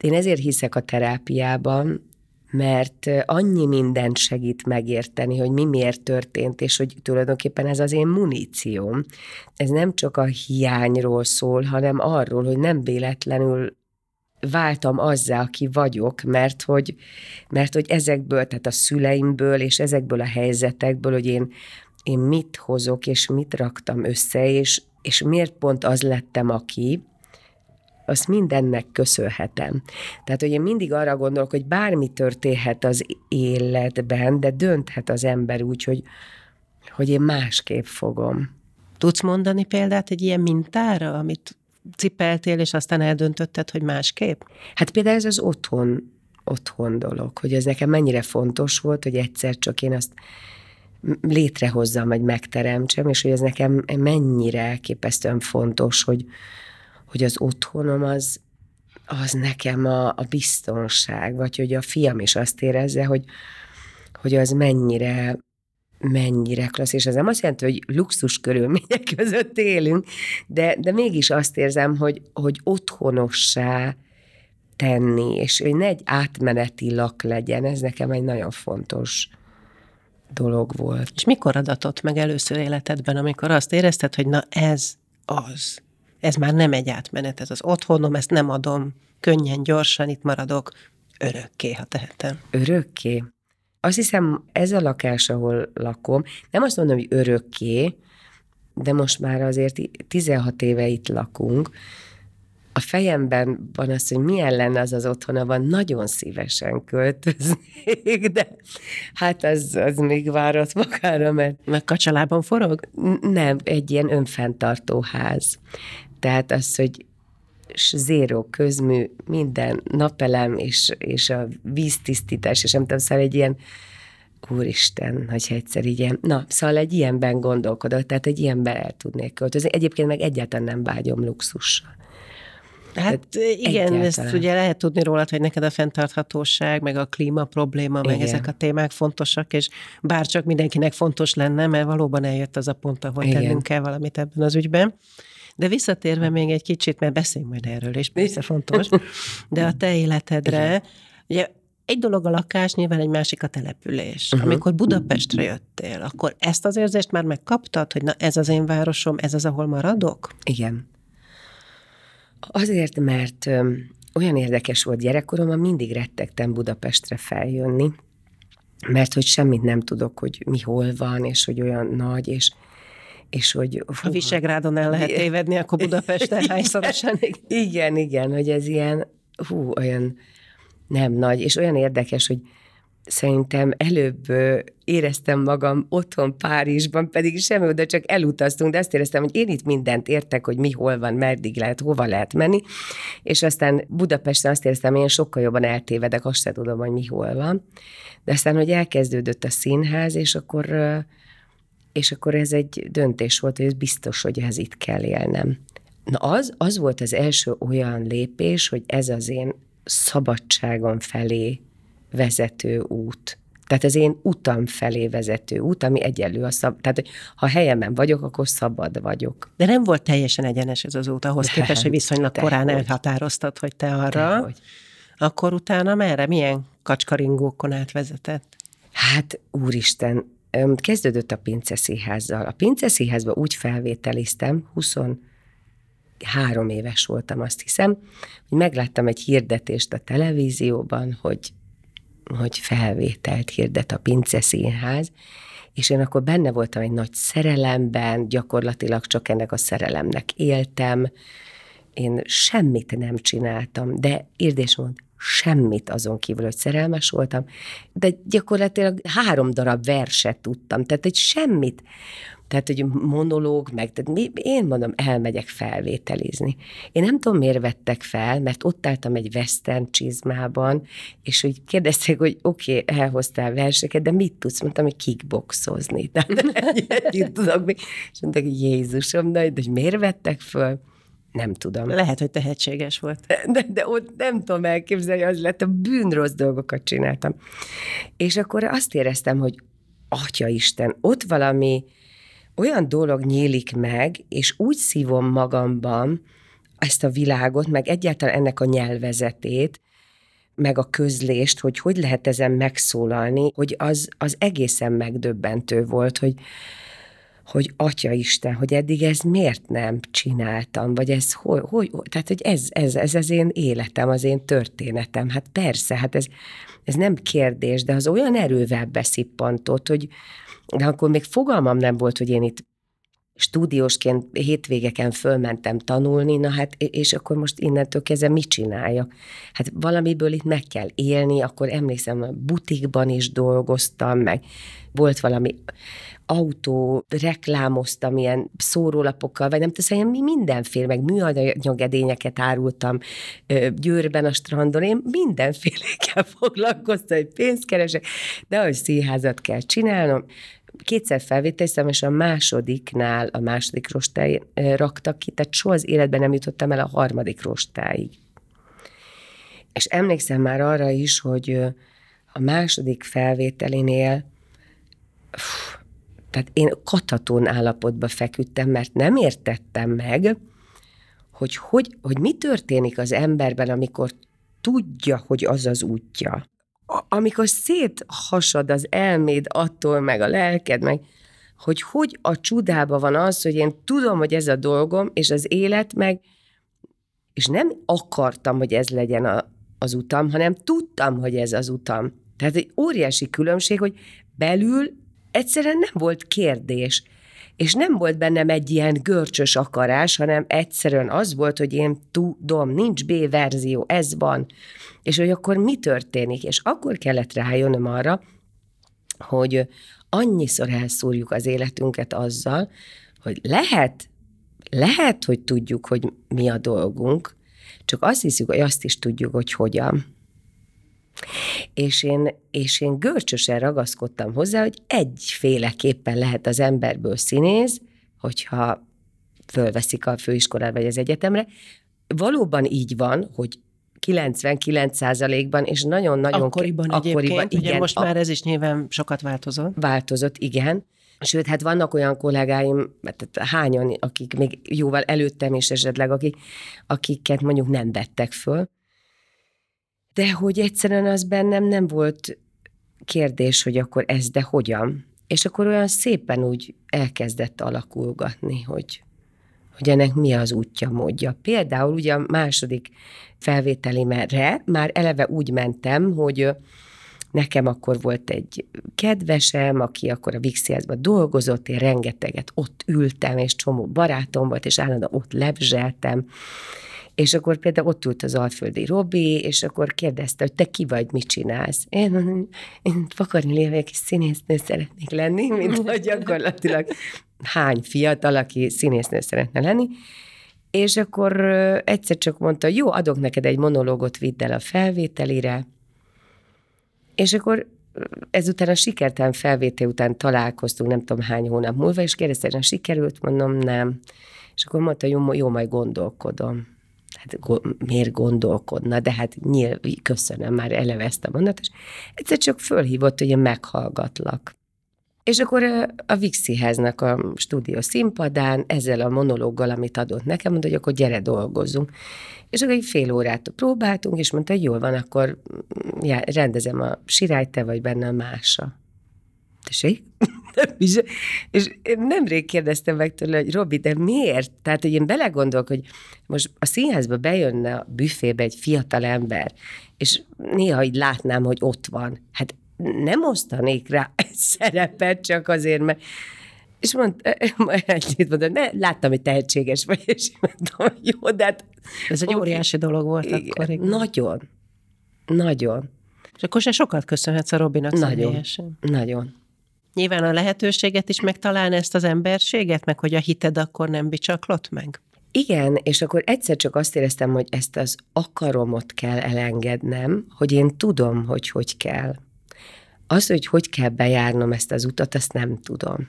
én ezért hiszek a terápiában, mert annyi mindent segít megérteni, hogy mi miért történt, és hogy tulajdonképpen ez az én munícióm. Ez nem csak a hiányról szól, hanem arról, hogy nem véletlenül váltam azzá, aki vagyok, mert hogy, mert hogy ezekből, tehát a szüleimből és ezekből a helyzetekből, hogy én, én mit hozok és mit raktam össze, és, és miért pont az lettem, aki, azt mindennek köszönhetem. Tehát, hogy én mindig arra gondolok, hogy bármi történhet az életben, de dönthet az ember úgy, hogy, hogy én másképp fogom. Tudsz mondani példát egy ilyen mintára, amit cipeltél, és aztán eldöntötted, hogy másképp? Hát például ez az otthon, otthon dolog, hogy ez nekem mennyire fontos volt, hogy egyszer csak én azt létrehozzam, vagy megteremtsem, és hogy ez nekem mennyire elképesztően fontos, hogy, hogy az otthonom az, az nekem a, a biztonság, vagy hogy a fiam is azt érezze, hogy, hogy az mennyire mennyire klassz, és ez nem azt jelenti, hogy luxus körülmények között élünk, de, de mégis azt érzem, hogy, hogy otthonossá tenni, és hogy ne egy átmeneti lak legyen, ez nekem egy nagyon fontos dolog volt. És mikor adatott meg először életedben, amikor azt érezted, hogy na ez az, ez már nem egy átmenet, ez az otthonom, ezt nem adom, könnyen, gyorsan itt maradok, örökké, ha tehetem? Örökké? Azt hiszem, ez a lakás, ahol lakom, nem azt mondom, hogy örökké, de most már azért 16 éve itt lakunk, a fejemben van az, hogy milyen lenne az az otthona, van nagyon szívesen költöznék, de hát az, az még várat magára, mert... Meg kacsalában forog? Nem, egy ilyen önfenntartó ház. Tehát az, hogy zéró közmű, minden napelem, és, és a víztisztítás, és nem tudom, szóval egy ilyen, úristen, hogyha egyszer ilyen, na, szóval egy ilyenben gondolkodott, tehát egy ilyenben el tudnék költözni. Egyébként meg egyáltalán nem vágyom luxussal. Hát Tehát igen, egyáltalán. ezt ugye lehet tudni rólad, hogy neked a fenntarthatóság, meg a klíma probléma, igen. meg ezek a témák fontosak, és bárcsak mindenkinek fontos lenne, mert valóban eljött az a pont, ahol igen. tennünk kell valamit ebben az ügyben. De visszatérve még egy kicsit, mert beszéljünk majd erről, és persze fontos, de a te életedre, ugye egy dolog a lakás, nyilván egy másik a település. Uh-huh. Amikor Budapestre jöttél, akkor ezt az érzést már megkaptad, hogy na ez az én városom, ez az, ahol maradok? Igen. Azért, mert olyan érdekes volt gyerekkoromban, mindig rettegtem Budapestre feljönni, mert hogy semmit nem tudok, hogy mi hol van, és hogy olyan nagy, és és hogy... Fú, a Visegrádon el lehet tévedni, akkor Budapesten hányszorosan. Igen, igen, hogy ez ilyen, hú, olyan nem nagy, és olyan érdekes, hogy szerintem előbb éreztem magam otthon Párizsban, pedig semmi oda csak elutaztunk, de azt éreztem, hogy én itt mindent értek, hogy mi hol van, meddig lehet, hova lehet menni, és aztán Budapesten azt éreztem, hogy én sokkal jobban eltévedek, azt sem tudom, hogy mi hol van. De aztán, hogy elkezdődött a színház, és akkor és akkor ez egy döntés volt, hogy ez biztos, hogy ez itt kell élnem. Na az, az volt az első olyan lépés, hogy ez az én szabadságom felé vezető út. Tehát az én utam felé vezető út, ami egyenlő a szab... Tehát, ha helyemen vagyok, akkor szabad vagyok. De nem volt teljesen egyenes ez az út, ahhoz de, képest, hogy viszonylag korán hogy. elhatároztad, hogy te arra. hogy. Akkor utána merre? Milyen kacskaringókon átvezetett? Hát, úristen, kezdődött a pinceszínházzal. A pinceszínházba úgy felvételiztem, 23 éves voltam, azt hiszem, hogy megláttam egy hirdetést a televízióban, hogy hogy felvételt hirdet a Pince Színház, és én akkor benne voltam egy nagy szerelemben, gyakorlatilag csak ennek a szerelemnek éltem, én semmit nem csináltam, de érdés mond, semmit azon kívül, hogy szerelmes voltam, de gyakorlatilag három darab verset tudtam, tehát egy semmit, tehát, hogy monológ, meg, tehát mi, én mondom, elmegyek felvételizni. Én nem tudom, miért vettek fel, mert ott álltam egy western csizmában, és úgy kérdezték, hogy oké, okay, elhoztál verseket, de mit tudsz? Mondtam, hogy kickboxozni. Tehát egyet tudok még. És mondták, hogy Jézusom, de, de hogy miért vettek föl? Nem tudom. Lehet, hogy tehetséges volt. De, de ott nem tudom elképzelni, az lett, a bűnrossz dolgokat csináltam. És akkor azt éreztem, hogy Atya Isten, ott valami olyan dolog nyílik meg, és úgy szívom magamban ezt a világot, meg egyáltalán ennek a nyelvezetét, meg a közlést, hogy hogy lehet ezen megszólalni, hogy az, az egészen megdöbbentő volt, hogy, hogy Atya Isten, hogy eddig ez miért nem csináltam, vagy ez hogy, hogy tehát hogy ez, ez, ez az én életem, az én történetem. Hát persze, hát ez, ez nem kérdés, de az olyan erővel beszippantott, hogy, de akkor még fogalmam nem volt, hogy én itt stúdiósként hétvégeken fölmentem tanulni, na hát, és akkor most innentől kezdve mit csináljak? Hát valamiből itt meg kell élni, akkor emlékszem, butikban is dolgoztam, meg volt valami autó, reklámoztam ilyen szórólapokkal, vagy nem tudom, mi mindenféle, meg műanyagedényeket árultam Győrben a strandon, én mindenfélékkel foglalkoztam, hogy pénzt keresek, de hogy színházat kell csinálnom, kétszer felvételiztem, és a másodiknál, a második rostály raktak ki, tehát soha az életben nem jutottam el a harmadik rostáig. És emlékszem már arra is, hogy a második felvételinél tehát én katatón állapotba feküdtem, mert nem értettem meg, hogy, hogy, hogy mi történik az emberben, amikor tudja, hogy az az útja. Amikor széthasad az elméd attól, meg a lelked, meg hogy hogy a csudába van az, hogy én tudom, hogy ez a dolgom, és az élet meg, és nem akartam, hogy ez legyen a, az utam, hanem tudtam, hogy ez az utam. Tehát egy óriási különbség, hogy belül egyszerűen nem volt kérdés, és nem volt bennem egy ilyen görcsös akarás, hanem egyszerűen az volt, hogy én tudom, nincs B verzió, ez van, és hogy akkor mi történik, és akkor kellett rájönnöm arra, hogy annyiszor elszúrjuk az életünket azzal, hogy lehet, lehet, hogy tudjuk, hogy mi a dolgunk, csak azt hiszük, hogy azt is tudjuk, hogy hogyan. És én, és én görcsösen ragaszkodtam hozzá, hogy egyféleképpen lehet az emberből színész, hogyha fölveszik a főiskolára vagy az egyetemre. Valóban így van, hogy 99%-ban, és nagyon-nagyon... Akkoriban, akkoriban igen, ugye most már ez is nyilván sokat változott. Változott, igen. Sőt, hát vannak olyan kollégáim, tehát hányan, akik még jóval előttem is esetleg, akik, akiket mondjuk nem vettek föl, de hogy egyszerűen az bennem nem volt kérdés, hogy akkor ez, de hogyan. És akkor olyan szépen úgy elkezdett alakulgatni, hogy, hogy ennek mi az útja, módja. Például ugye a második felvételimre már eleve úgy mentem, hogy nekem akkor volt egy kedvesem, aki akkor a Vixiászban dolgozott, én rengeteget ott ültem, és csomó barátom volt, és állandóan ott lebzseltem, és akkor például ott ült az Alföldi Robi, és akkor kérdezte, hogy te ki vagy, mit csinálsz? Én, én Fakarni Lévek és színésznő szeretnék lenni, mint hogy gyakorlatilag hány fiatal, aki színésznő szeretne lenni. És akkor egyszer csak mondta, jó, adok neked egy monológot, vidd el a felvételire, és akkor ezután a sikertelen felvétel után találkoztunk, nem tudom hány hónap múlva, és kérdezte, hogy sikerült, mondom, nem. És akkor mondta, jó, jó majd gondolkodom hát miért gondolkodna, de hát nyilv, köszönöm, már eleve ezt a mondatot, és egyszer csak fölhívott, hogy én meghallgatlak. És akkor a Vixiháznak a stúdió színpadán ezzel a monológgal, amit adott nekem, mondta, hogy akkor gyere dolgozzunk. És akkor egy fél órát próbáltunk, és mondta, hogy jól van, akkor já, rendezem a sirályt, te vagy benne a mása. Tessék? és, és nemrég kérdeztem meg tőle, hogy Robi, de miért? Tehát, hogy én belegondolok, hogy most a színházba bejönne a büfébe egy fiatal ember, és néha így látnám, hogy ott van. Hát nem osztanék rá egy szerepet csak azért, mert és mondta, ennyit mondta, ne, láttam, hogy tehetséges vagy, és mondtam, jó, de hát... Ez egy óriási dolog volt igen, akkor. Igen. Nagyon. Nagyon. És akkor se sokat köszönhetsz a Robinak Nagyon. Személyesen. Nagyon. Nyilván a lehetőséget is megtalálni ezt az emberséget, meg hogy a hited akkor nem bicsaklott meg? Igen, és akkor egyszer csak azt éreztem, hogy ezt az akaromot kell elengednem, hogy én tudom, hogy hogy kell. Az, hogy hogy kell bejárnom ezt az utat, azt nem tudom.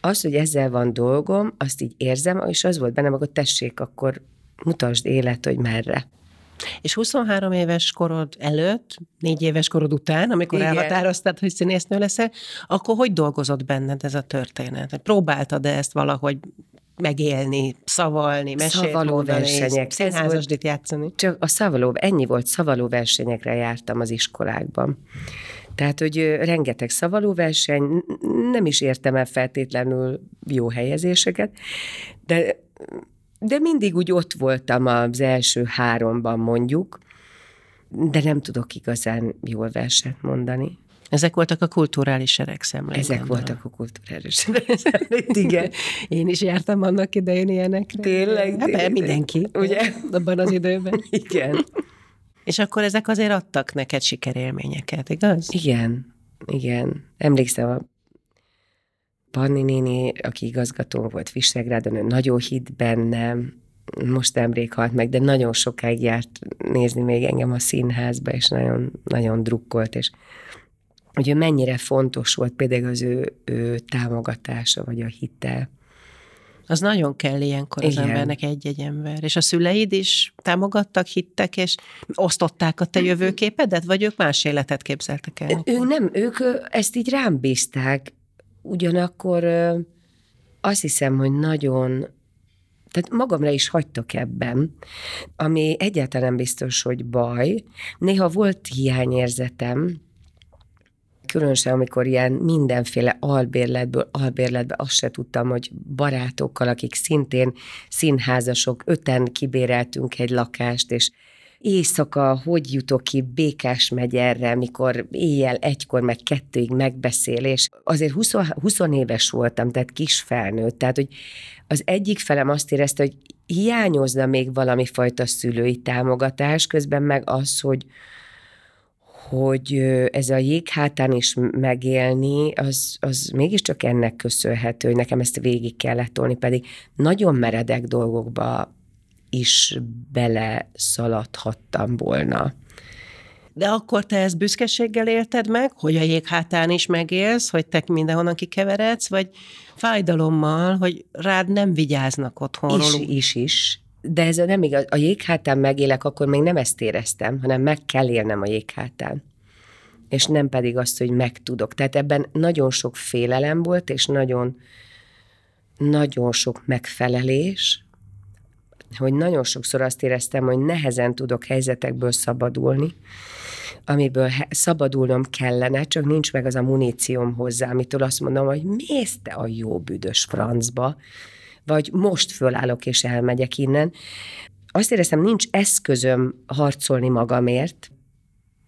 Az, hogy ezzel van dolgom, azt így érzem, és az volt bennem, akkor tessék, akkor mutasd élet, hogy merre. És 23 éves korod előtt, négy éves korod után, amikor Igen. elhatároztad, hogy színésznő leszel, akkor hogy dolgozott benned ez a történet? Próbáltad-e ezt valahogy megélni, szavalni, mesélni, szavaló versenyek. színházasdit játszani? Csak a szavaló, ennyi volt, szavaló versenyekre jártam az iskolákban. Tehát, hogy rengeteg szavalóverseny, nem is értem el feltétlenül jó helyezéseket, de de mindig úgy ott voltam az első háromban mondjuk, de nem tudok igazán jól verset mondani. Ezek voltak a kulturális erekszemlék. Ezek gondolom. voltak a kulturális erekszemlék, igen. Én is jártam annak idején ilyenekre. Tényleg? Hát, tényleg. mindenki. Ugye? Abban az időben. Igen. És akkor ezek azért adtak neked sikerélményeket, igaz? Igen, igen. Emlékszem, a Panni néni, aki igazgató volt Visegrádon, ő nagyon hit bennem, most nemrég halt meg, de nagyon sokáig járt nézni még engem a színházba, és nagyon, nagyon drukkolt, és hogy ő mennyire fontos volt például az ő, ő támogatása, vagy a hite. Az nagyon kell ilyenkor az Igen. embernek egy-egy ember. És a szüleid is támogattak, hittek, és osztották a te jövőképedet, vagy ők más életet képzeltek el? Ők nem, ők ezt így rám bízták, ugyanakkor azt hiszem, hogy nagyon tehát magamra is hagytok ebben, ami egyáltalán biztos, hogy baj. Néha volt hiányérzetem, különösen amikor ilyen mindenféle albérletből, albérletbe azt se tudtam, hogy barátokkal, akik szintén színházasok, öten kibéreltünk egy lakást, és éjszaka hogy jutok ki Békás megyerre, mikor éjjel egykor, meg kettőig megbeszél, és azért 20, 20 éves voltam, tehát kis felnőtt, tehát hogy az egyik felem azt érezte, hogy hiányozna még valami fajta szülői támogatás, közben meg az, hogy, hogy ez a jéghátán is megélni, az, az mégiscsak ennek köszönhető, hogy nekem ezt végig kellett tolni, pedig nagyon meredek dolgokba is bele szaladhattam volna. De akkor te ezt büszkeséggel érted meg, hogy a jéghátán is megélsz, hogy te mindenhonnan kikeveredsz, vagy fájdalommal, hogy rád nem vigyáznak otthonról? Is, is, is. De ez nem igaz. A jéghátán megélek, akkor még nem ezt éreztem, hanem meg kell élnem a jéghátán. És nem pedig azt, hogy megtudok. Tehát ebben nagyon sok félelem volt, és nagyon, nagyon sok megfelelés, hogy nagyon sokszor azt éreztem, hogy nehezen tudok helyzetekből szabadulni, amiből szabadulnom kellene, csak nincs meg az a munícióm hozzá, amitől azt mondom, hogy mész te a jó büdös francba, vagy most fölállok és elmegyek innen. Azt éreztem, nincs eszközöm harcolni magamért,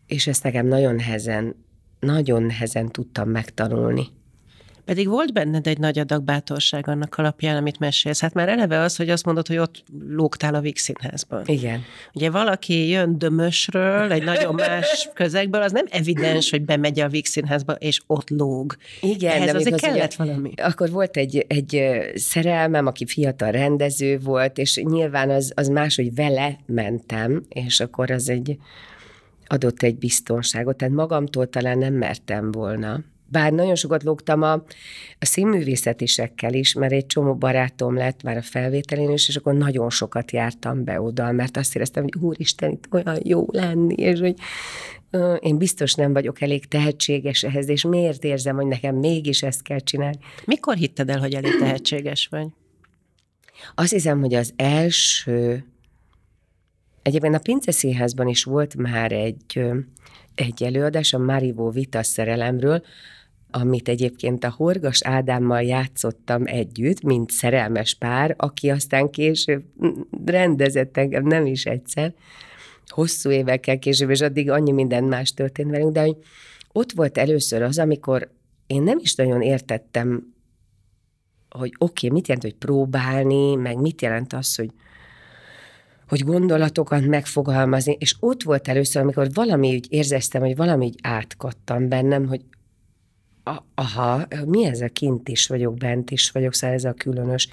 és ezt nekem nagyon nehezen, nagyon nehezen tudtam megtanulni. Pedig volt benned egy nagy adag bátorság annak alapján, amit mesélsz. Hát már eleve az, hogy azt mondod, hogy ott lógtál a Vix Színházban. Igen. Ugye valaki jön Dömösről, egy nagyon más közegből, az nem evidens, hogy bemegy a Vix Színházba, és ott lóg. Igen. Ehhez azért az kellett ugye, valami. Akkor volt egy, egy szerelmem, aki fiatal rendező volt, és nyilván az, az más, hogy vele mentem, és akkor az egy adott egy biztonságot, tehát magamtól talán nem mertem volna bár nagyon sokat lógtam a, a színművészetisekkel is, mert egy csomó barátom lett már a felvételén is, és akkor nagyon sokat jártam be oda, mert azt éreztem, hogy úristen, itt olyan jó lenni, és hogy én biztos nem vagyok elég tehetséges ehhez, és miért érzem, hogy nekem mégis ezt kell csinálni. Mikor hitted el, hogy elég tehetséges vagy? Azt hiszem, hogy az első, egyébként a Pince Színházban is volt már egy, egy előadás a Marivó Vita szerelemről, amit egyébként a Horgas Ádámmal játszottam együtt, mint szerelmes pár, aki aztán később rendezett engem nem is egyszer, hosszú évekkel később, és addig annyi minden más történt velünk, de hogy ott volt először az, amikor én nem is nagyon értettem, hogy oké, okay, mit jelent, hogy próbálni, meg mit jelent az, hogy, hogy gondolatokat megfogalmazni, és ott volt először, amikor valami úgy érzeztem, hogy valami úgy átkattam bennem, hogy aha, mi ez a kint is vagyok, bent is vagyok, szóval ez a különös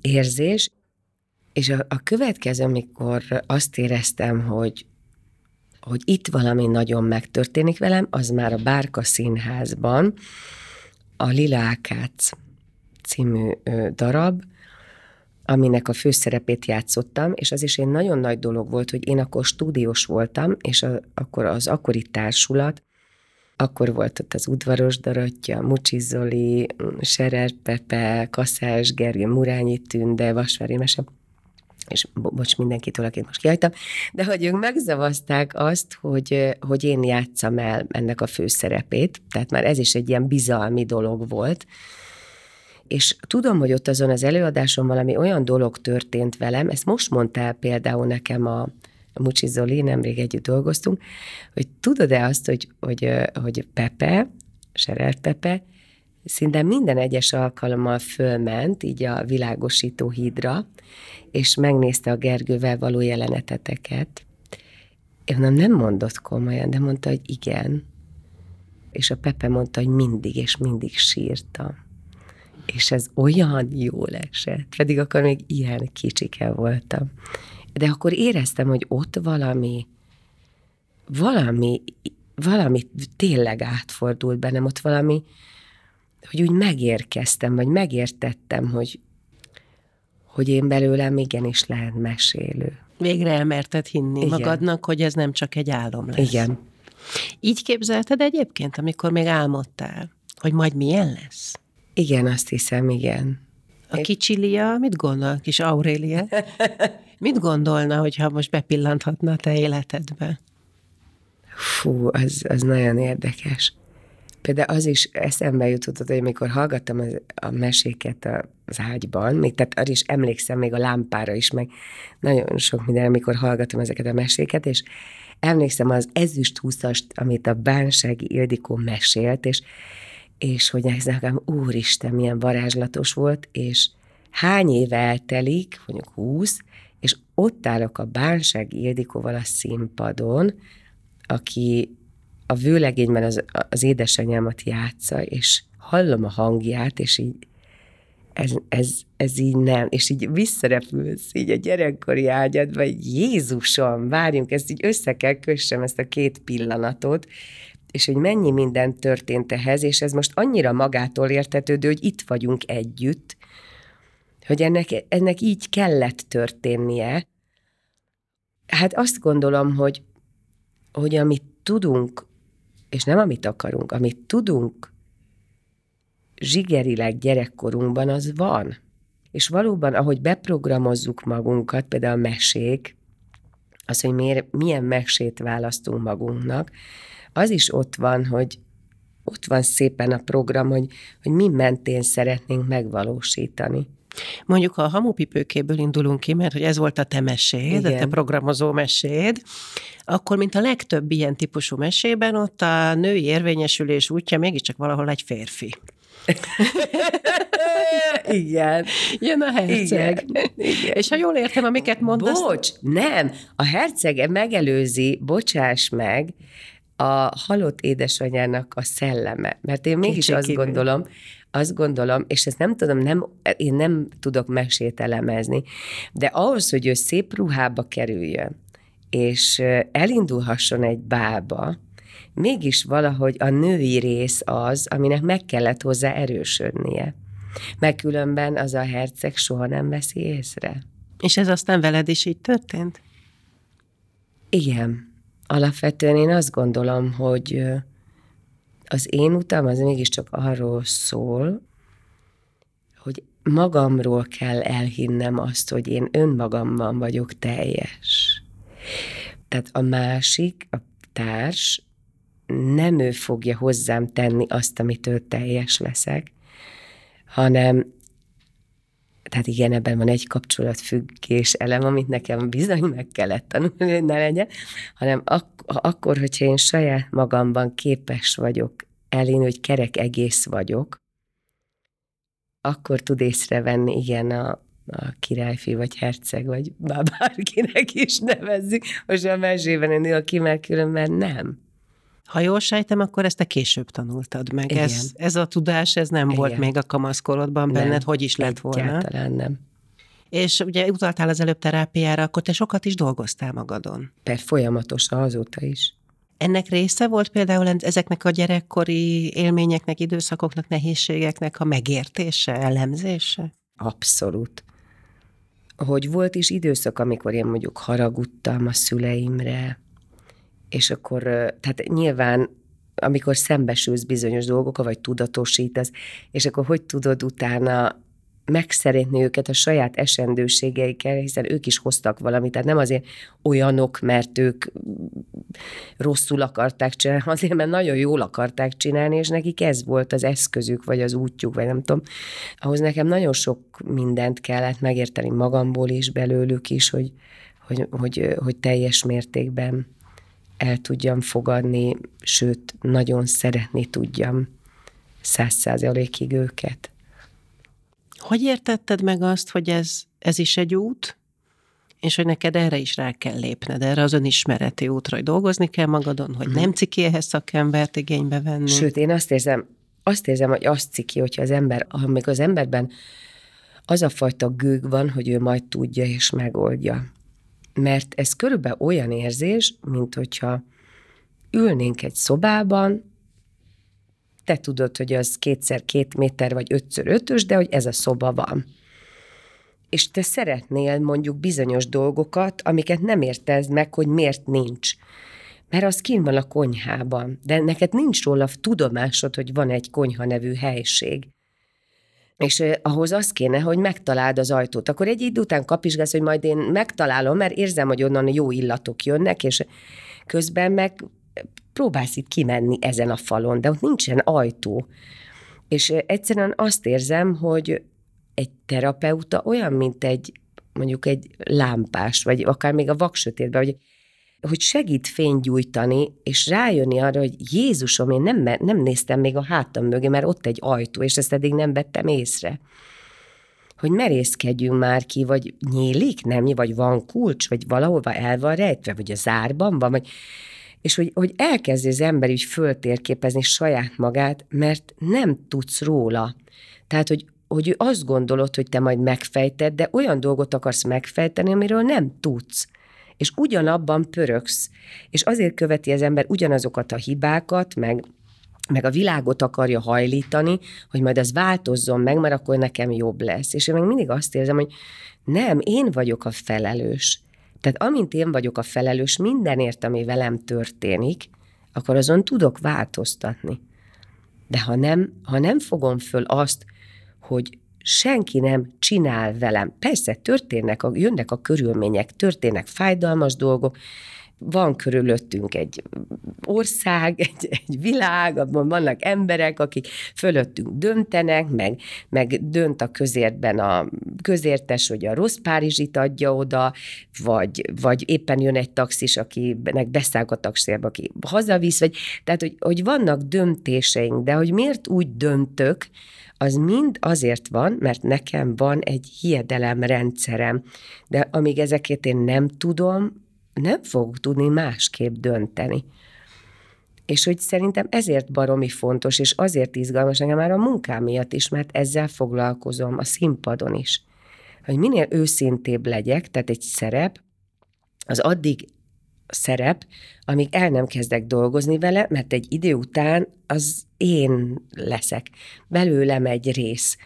érzés. És a, a következő, amikor azt éreztem, hogy, hogy itt valami nagyon megtörténik velem, az már a Bárka Színházban, a Lila Ákác című darab, aminek a főszerepét játszottam, és az is egy nagyon nagy dolog volt, hogy én akkor stúdiós voltam, és a, akkor az akkori társulat akkor volt ott az udvaros Dorottya, Mucsi Zoli, Serer Pepe, Kaszás Gergő, Murányi Tünde, Vasvári Mese, és bo- bocs mindenkitől, akit most kihagytam, de hogy ők megzavazták azt, hogy, hogy én játszam el ennek a főszerepét, tehát már ez is egy ilyen bizalmi dolog volt, és tudom, hogy ott azon az előadáson valami olyan dolog történt velem, ezt most mondtál például nekem a Mucsi Zoli, nemrég együtt dolgoztunk, hogy tudod-e azt, hogy, hogy, hogy Pepe, Serert Pepe, szinte minden egyes alkalommal fölment így a világosító hídra, és megnézte a Gergővel való jeleneteteket. Én nem, nem mondott komolyan, de mondta, hogy igen. És a Pepe mondta, hogy mindig és mindig sírta. És ez olyan jól esett, pedig akkor még ilyen kicsike voltam de akkor éreztem, hogy ott valami, valami, valami tényleg átfordult bennem, ott valami, hogy úgy megérkeztem, vagy megértettem, hogy, hogy én belőlem igenis lehet mesélő. Végre elmerted hinni Igen. magadnak, hogy ez nem csak egy álom lesz. Igen. Így képzelted egyébként, amikor még álmodtál, hogy majd milyen lesz? Igen, azt hiszem, igen. A kicsi Lia mit gondol, kis Aurélia? Mit gondolna, hogyha most bepillanthatna a te életedbe? Fú, az, az nagyon érdekes. Például az is eszembe jutott, hogy amikor hallgattam az, a meséket az ágyban, még, tehát arra is emlékszem még a lámpára is, meg nagyon sok minden, amikor hallgatom ezeket a meséket, és emlékszem az ezüst húszast, amit a Bánsági Ildikó mesélt, és, és hogy ez nekem, úristen, milyen varázslatos volt, és hány éve eltelik, mondjuk húsz, és ott állok a Bánsági Ildikóval a színpadon, aki a vőlegényben az, az édesanyámat játsza, és hallom a hangját, és így ez, ez, ez így nem, és így visszarepülsz így a gyerekkori ágyadba, hogy Jézusom, várjunk, ezt így össze kell kössem ezt a két pillanatot, és hogy mennyi minden történt ehhez, és ez most annyira magától értetődő, hogy itt vagyunk együtt, hogy ennek, ennek így kellett történnie. Hát azt gondolom, hogy, hogy amit tudunk és nem amit akarunk, amit tudunk zsigerileg gyerekkorunkban, az van. És valóban, ahogy beprogramozzuk magunkat, például a mesék, az, hogy miért, milyen mesét választunk magunknak, az is ott van, hogy ott van szépen a program, hogy, hogy mi mentén szeretnénk megvalósítani. Mondjuk, ha a hamupipőkéből indulunk ki, mert hogy ez volt a te meséd, Igen. a te programozó meséd, akkor, mint a legtöbb ilyen típusú mesében, ott a női érvényesülés útja mégiscsak valahol egy férfi. Igen. Jön a herceg. Igen. Igen. És ha jól értem, amiket mondasz... Bocs, nem. A herceg megelőzi, bocsáss meg, a halott édesanyának a szelleme. Mert én mégis Kicsi azt kívül. gondolom, azt gondolom, és ezt nem tudom, nem, én nem tudok mesét elemezni, de ahhoz, hogy ő szép ruhába kerüljön, és elindulhasson egy bába, mégis valahogy a női rész az, aminek meg kellett hozzá erősödnie. Mert különben az a herceg soha nem veszi észre. És ez aztán veled is így történt? Igen. Alapvetően én azt gondolom, hogy az én utam az mégiscsak arról szól, hogy magamról kell elhinnem azt, hogy én önmagamban vagyok teljes. Tehát a másik, a társ, nem ő fogja hozzám tenni azt, amitől teljes leszek, hanem tehát igen, ebben van egy kapcsolatfüggés elem, amit nekem bizony meg kellett tanulni, hogy ne legyen, hanem ak- akkor, hogyha én saját magamban képes vagyok elén, hogy kerek egész vagyok, akkor tud észrevenni, igen, a, a királyfi, vagy herceg, vagy bárkinek is nevezzük. Most a mesében én aki meg különben nem. Ha jól sejtem, akkor ezt te később tanultad meg. Ez, ez a tudás, ez nem Igen. volt még a kamaszkorodban benned, nem, hogy is lett volna? Egyáltalán nem. És ugye utaltál az előbb terápiára, akkor te sokat is dolgoztál magadon. Per folyamatosan azóta is. Ennek része volt például ezeknek a gyerekkori élményeknek, időszakoknak, nehézségeknek a megértése, elemzése? Abszolút. Hogy volt is időszak, amikor én mondjuk haragudtam a szüleimre, és akkor, tehát nyilván amikor szembesülsz bizonyos dolgokkal, vagy tudatosítasz, és akkor hogy tudod utána megszeretni őket a saját esendőségeikkel, hiszen ők is hoztak valamit, tehát nem azért olyanok, mert ők rosszul akarták csinálni, azért, mert nagyon jól akarták csinálni, és nekik ez volt az eszközük, vagy az útjuk, vagy nem tudom. Ahhoz nekem nagyon sok mindent kellett megérteni magamból is, belőlük is, hogy, hogy, hogy, hogy teljes mértékben el tudjam fogadni, sőt, nagyon szeretni tudjam száz százalékig őket. Hogy értetted meg azt, hogy ez, ez is egy út, és hogy neked erre is rá kell lépned, erre az önismereti útra, hogy dolgozni kell magadon, hogy nem ciki ehhez szakembert igénybe venni. Sőt, én azt érzem, azt érzem, hogy azt ciki, hogyha az ember, amíg az emberben az a fajta gőg van, hogy ő majd tudja és megoldja. Mert ez körülbelül olyan érzés, mint hogyha ülnénk egy szobában, te tudod, hogy az kétszer két méter, vagy ötször ötös, de hogy ez a szoba van. És te szeretnél mondjuk bizonyos dolgokat, amiket nem értez meg, hogy miért nincs. Mert az kín van a konyhában, de neked nincs róla tudomásod, hogy van egy konyha nevű helység. És ahhoz az kéne, hogy megtaláld az ajtót. Akkor egy idő után kapizsgálsz, hogy majd én megtalálom, mert érzem, hogy onnan jó illatok jönnek, és közben meg próbálsz itt kimenni ezen a falon, de ott nincsen ajtó. És egyszerűen azt érzem, hogy egy terapeuta olyan, mint egy mondjuk egy lámpás, vagy akár még a vaksötétben, hogy hogy segít fénygyújtani, és rájönni arra, hogy Jézusom, én nem, nem néztem még a hátam mögé, mert ott egy ajtó, és ezt eddig nem vettem észre. Hogy merészkedjünk már ki, vagy nyílik, nem, vagy van kulcs, vagy valahova el van rejtve, vagy a zárban van, vagy és hogy, hogy elkezdi az ember úgy föltérképezni saját magát, mert nem tudsz róla. Tehát, hogy, hogy azt gondolod, hogy te majd megfejted, de olyan dolgot akarsz megfejteni, amiről nem tudsz és ugyanabban pöröksz, és azért követi az ember ugyanazokat a hibákat, meg meg a világot akarja hajlítani, hogy majd az változzon meg, mert akkor nekem jobb lesz. És én meg mindig azt érzem, hogy nem, én vagyok a felelős. Tehát amint én vagyok a felelős mindenért, ami velem történik, akkor azon tudok változtatni. De ha nem, ha nem fogom föl azt, hogy senki nem csinál velem. Persze történnek, a, jönnek a körülmények, történnek fájdalmas dolgok, van körülöttünk egy ország, egy, egy világ, abban vannak emberek, akik fölöttünk döntenek, meg, meg dönt a közértben a közértes, hogy a rossz Párizsit adja oda, vagy, vagy éppen jön egy taxis, akinek beszáll a taxisba, aki hazavisz, vagy, tehát, hogy, hogy vannak döntéseink, de hogy miért úgy döntök, az mind azért van, mert nekem van egy hiedelemrendszerem, de amíg ezeket én nem tudom, nem fogok tudni másképp dönteni. És hogy szerintem ezért baromi fontos, és azért izgalmas nekem már a munkám miatt is, mert ezzel foglalkozom a színpadon is. Hogy minél őszintébb legyek, tehát egy szerep, az addig szerep, amíg el nem kezdek dolgozni vele, mert egy idő után az én leszek. Belőlem egy rész.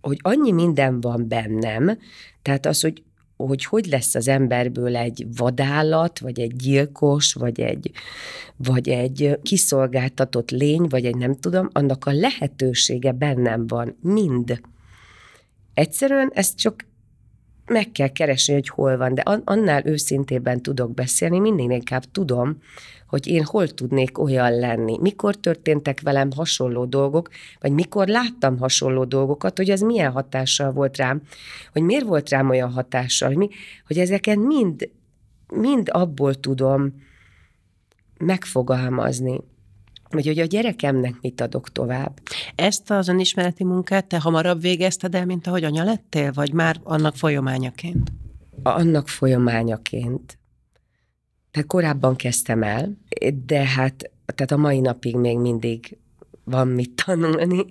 Hogy annyi minden van bennem, tehát az, hogy hogy hogy lesz az emberből egy vadállat, vagy egy gyilkos, vagy egy, vagy egy kiszolgáltatott lény, vagy egy nem tudom, annak a lehetősége bennem van, mind. Egyszerűen ezt csak meg kell keresni, hogy hol van, de annál őszintében tudok beszélni, mindig inkább tudom, hogy én hol tudnék olyan lenni, mikor történtek velem hasonló dolgok, vagy mikor láttam hasonló dolgokat, hogy ez milyen hatással volt rám, hogy miért volt rám olyan hatással, hogy, mi, hogy ezeket mind, mind abból tudom megfogalmazni vagy hogy a gyerekemnek mit adok tovább. Ezt az önismereti munkát te hamarabb végezted el, mint ahogy anya lettél, vagy már annak folyamányaként? Annak folyamányaként. Tehát korábban kezdtem el, de hát tehát a mai napig még mindig van mit tanulni.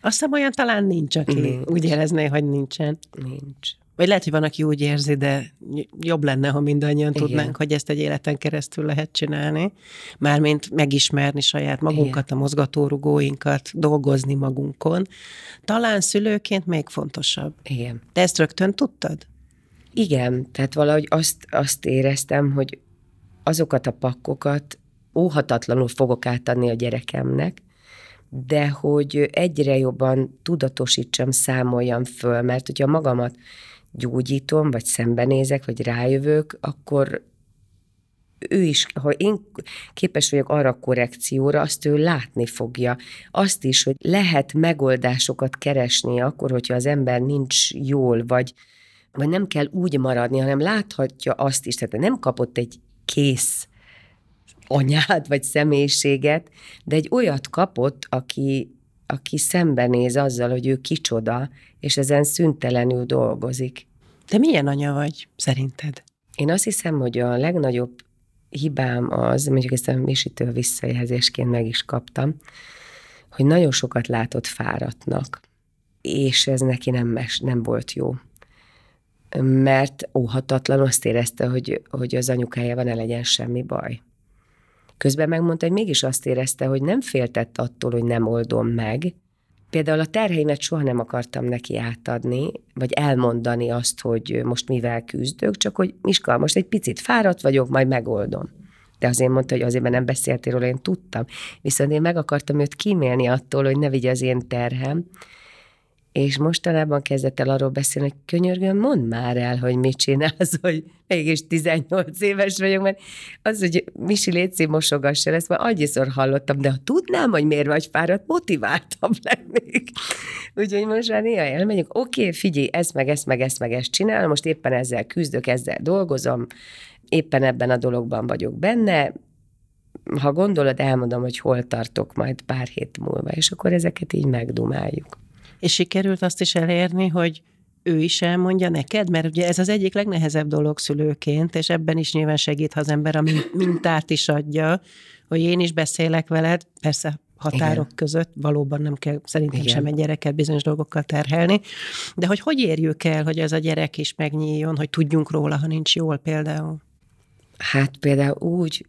Azt hiszem, olyan talán nincs, aki nincs. úgy érezné, hogy nincsen. Nincs. Vagy lehet, hogy van, aki úgy érzi, de jobb lenne, ha mindannyian Igen. tudnánk, hogy ezt egy életen keresztül lehet csinálni. Mármint megismerni saját magunkat, Igen. a mozgatórugóinkat, dolgozni magunkon. Talán szülőként még fontosabb. Igen. Te ezt rögtön tudtad? Igen, tehát valahogy azt, azt éreztem, hogy azokat a pakkokat óhatatlanul fogok átadni a gyerekemnek, de hogy egyre jobban tudatosítsam, számoljam föl, mert hogyha magamat gyógyítom, vagy szembenézek, vagy rájövök, akkor ő is, ha én képes vagyok arra a korrekcióra, azt ő látni fogja. Azt is, hogy lehet megoldásokat keresni akkor, hogyha az ember nincs jól, vagy, vagy nem kell úgy maradni, hanem láthatja azt is, tehát nem kapott egy kész anyát, vagy személyiséget, de egy olyat kapott, aki, aki szembenéz azzal, hogy ő kicsoda, és ezen szüntelenül dolgozik. De milyen anya vagy, szerinted? Én azt hiszem, hogy a legnagyobb hibám az, mondjuk ezt a Misitől visszajelzésként meg is kaptam, hogy nagyon sokat látott fáradtnak, és ez neki nem, mes, nem volt jó. Mert óhatatlan azt érezte, hogy, hogy az anyukájával ne legyen semmi baj. Közben megmondta, hogy mégis azt érezte, hogy nem féltett attól, hogy nem oldom meg. Például a terheimet soha nem akartam neki átadni, vagy elmondani azt, hogy most mivel küzdök, csak hogy Miska, most egy picit fáradt vagyok, majd megoldom. De azért mondta, hogy azért, mert nem beszéltél róla, én tudtam. Viszont én meg akartam őt kímélni attól, hogy ne vigye az én terhem. És mostanában kezdett el arról beszélni, hogy könyörgöm, mondd már el, hogy mit csinálsz, hogy mégis 18 éves vagyok, mert az, hogy Misi Léci mosogassa ezt, már annyiszor hallottam, de ha tudnám, hogy miért vagy fáradt, motiváltabb lennék. Úgyhogy most már néha elmegyünk, oké, figyelj, ezt meg ezt meg ezt meg ezt csinálom, most éppen ezzel küzdök, ezzel dolgozom, éppen ebben a dologban vagyok benne, ha gondolod, elmondom, hogy hol tartok majd pár hét múlva, és akkor ezeket így megdumáljuk. És sikerült azt is elérni, hogy ő is elmondja neked, mert ugye ez az egyik legnehezebb dolog szülőként, és ebben is nyilván segít, ha az ember a mintát is adja, hogy én is beszélek veled, persze határok Igen. között, valóban nem kell szerintem Igen. sem egy gyereket bizonyos dolgokkal terhelni, de hogy hogy érjük el, hogy ez a gyerek is megnyíljon, hogy tudjunk róla, ha nincs jól például? Hát például úgy,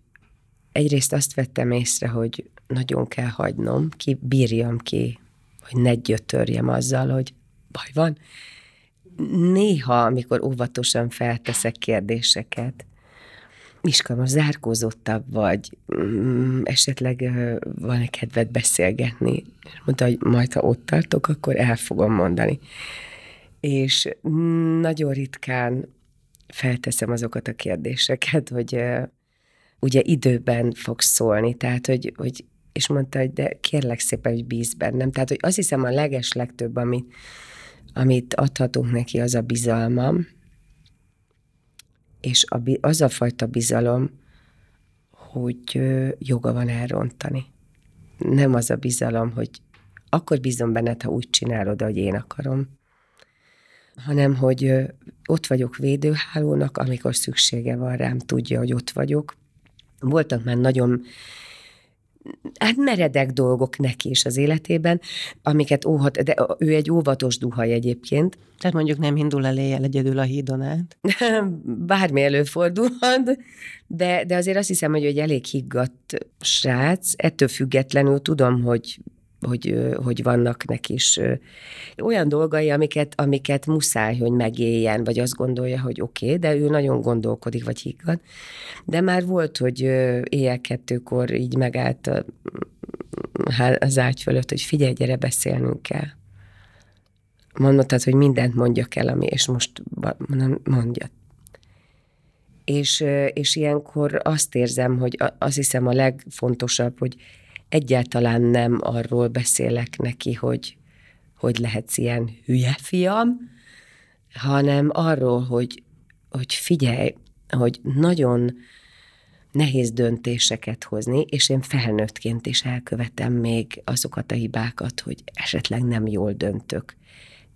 egyrészt azt vettem észre, hogy nagyon kell hagynom, ki bírjam ki, hogy ne gyötörjem azzal, hogy baj van. Néha, amikor óvatosan felteszek kérdéseket, most zárkózottabb vagy, mm, esetleg van-e kedved beszélgetni? És mondta, hogy majd, ha ott tartok, akkor el fogom mondani. És nagyon ritkán felteszem azokat a kérdéseket, hogy ugye időben fog szólni, tehát hogy, hogy és mondta, hogy de kérlek szépen, hogy bíz bennem. Tehát, hogy azt hiszem a leges legtöbb, amit, amit adhatunk neki, az a bizalmam, és a, az a fajta bizalom, hogy joga van elrontani. Nem az a bizalom, hogy akkor bízom benned, ha úgy csinálod, ahogy én akarom, hanem hogy ott vagyok védőhálónak, amikor szüksége van rám, tudja, hogy ott vagyok. Voltak már nagyon hát meredek dolgok neki is az életében, amiket óhat, de ő egy óvatos duhaj egyébként. Tehát mondjuk nem indul el éjjel egyedül a hídon át? Bármi előfordulhat, de, de azért azt hiszem, hogy egy elég higgadt srác, ettől függetlenül tudom, hogy hogy, hogy vannak neki is olyan dolgai, amiket, amiket muszáj, hogy megéljen, vagy azt gondolja, hogy oké, okay, de ő nagyon gondolkodik, vagy higgad. De már volt, hogy éjjel kettőkor így megállt az ágy fölött, hogy figyelj, gyere, beszélnünk kell. Mondtad, hogy mindent mondjak el, ami, és most mondja. És, és ilyenkor azt érzem, hogy azt hiszem a legfontosabb, hogy egyáltalán nem arról beszélek neki, hogy hogy lehetsz ilyen hülye fiam, hanem arról, hogy, hogy figyelj, hogy nagyon nehéz döntéseket hozni, és én felnőttként is elkövetem még azokat a hibákat, hogy esetleg nem jól döntök.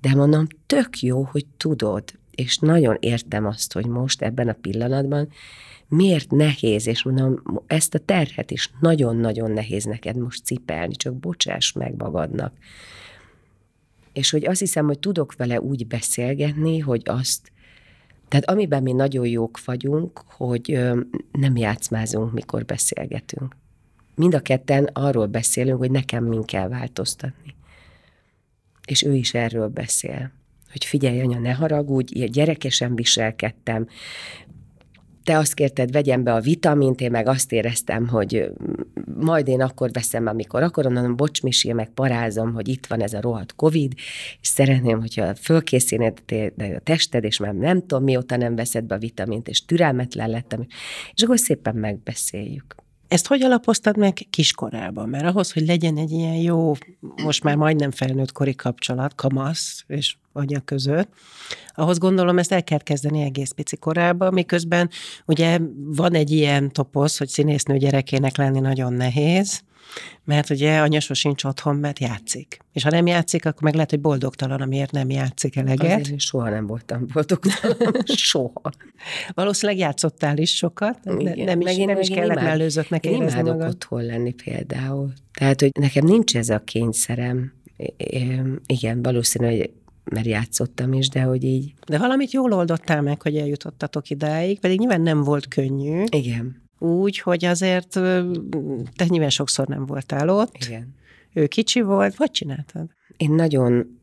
De mondom, tök jó, hogy tudod, és nagyon értem azt, hogy most ebben a pillanatban miért nehéz, és mondom, ezt a terhet is nagyon-nagyon nehéz neked most cipelni, csak bocsáss meg magadnak. És hogy azt hiszem, hogy tudok vele úgy beszélgetni, hogy azt, tehát amiben mi nagyon jók vagyunk, hogy nem játszmázunk, mikor beszélgetünk. Mind a ketten arról beszélünk, hogy nekem min kell változtatni. És ő is erről beszél hogy figyelj, anya, ne haragudj, gyerekesen viselkedtem, te azt kérted, vegyem be a vitamint, én meg azt éreztem, hogy majd én akkor veszem, amikor akarom, mondom, bocs, Misi, meg parázom, hogy itt van ez a rohadt Covid, és szeretném, hogyha fölkészíted a tested, és már nem tudom, mióta nem veszed be a vitamint, és türelmetlen lettem, és akkor szépen megbeszéljük. Ezt hogy alapoztad meg kiskorában? Mert ahhoz, hogy legyen egy ilyen jó, most már majdnem felnőtt kori kapcsolat, kamasz és anya között, ahhoz gondolom ezt el kell kezdeni egész pici korában, miközben ugye van egy ilyen toposz, hogy színésznő gyerekének lenni nagyon nehéz, mert ugye anya sosincs otthon, mert játszik. És ha nem játszik, akkor meg lehet, hogy boldogtalan, amiért nem játszik eleget. Azért soha nem voltam boldogtalan. soha. Valószínűleg játszottál is sokat. Igen. Nem is, nem is kellett mellőzöttnek Én imádok magad. otthon lenni például. Tehát, hogy nekem nincs ez a kényszerem. Igen, valószínű, hogy mert játszottam is, de hogy így. De valamit jól oldottál meg, hogy eljutottatok idáig, pedig nyilván nem volt könnyű. Igen. Úgy, hogy azért te nyilván sokszor nem voltál ott. Igen. Ő kicsi volt, hogy csináltad? Én nagyon,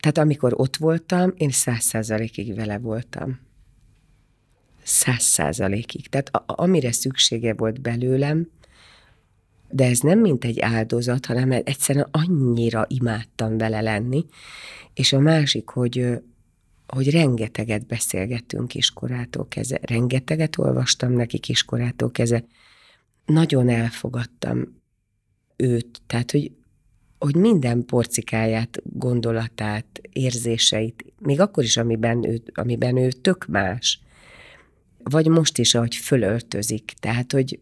tehát amikor ott voltam, én száz százalékig vele voltam. Száz százalékig. Tehát a, amire szüksége volt belőlem, de ez nem mint egy áldozat, hanem egyszerűen annyira imádtam vele lenni. És a másik, hogy, hogy rengeteget beszélgettünk kiskorától keze, rengeteget olvastam neki kiskorától keze, nagyon elfogadtam őt, tehát, hogy, hogy minden porcikáját, gondolatát, érzéseit, még akkor is, amiben ő, amiben ő tök más, vagy most is, ahogy fölöltözik, tehát, hogy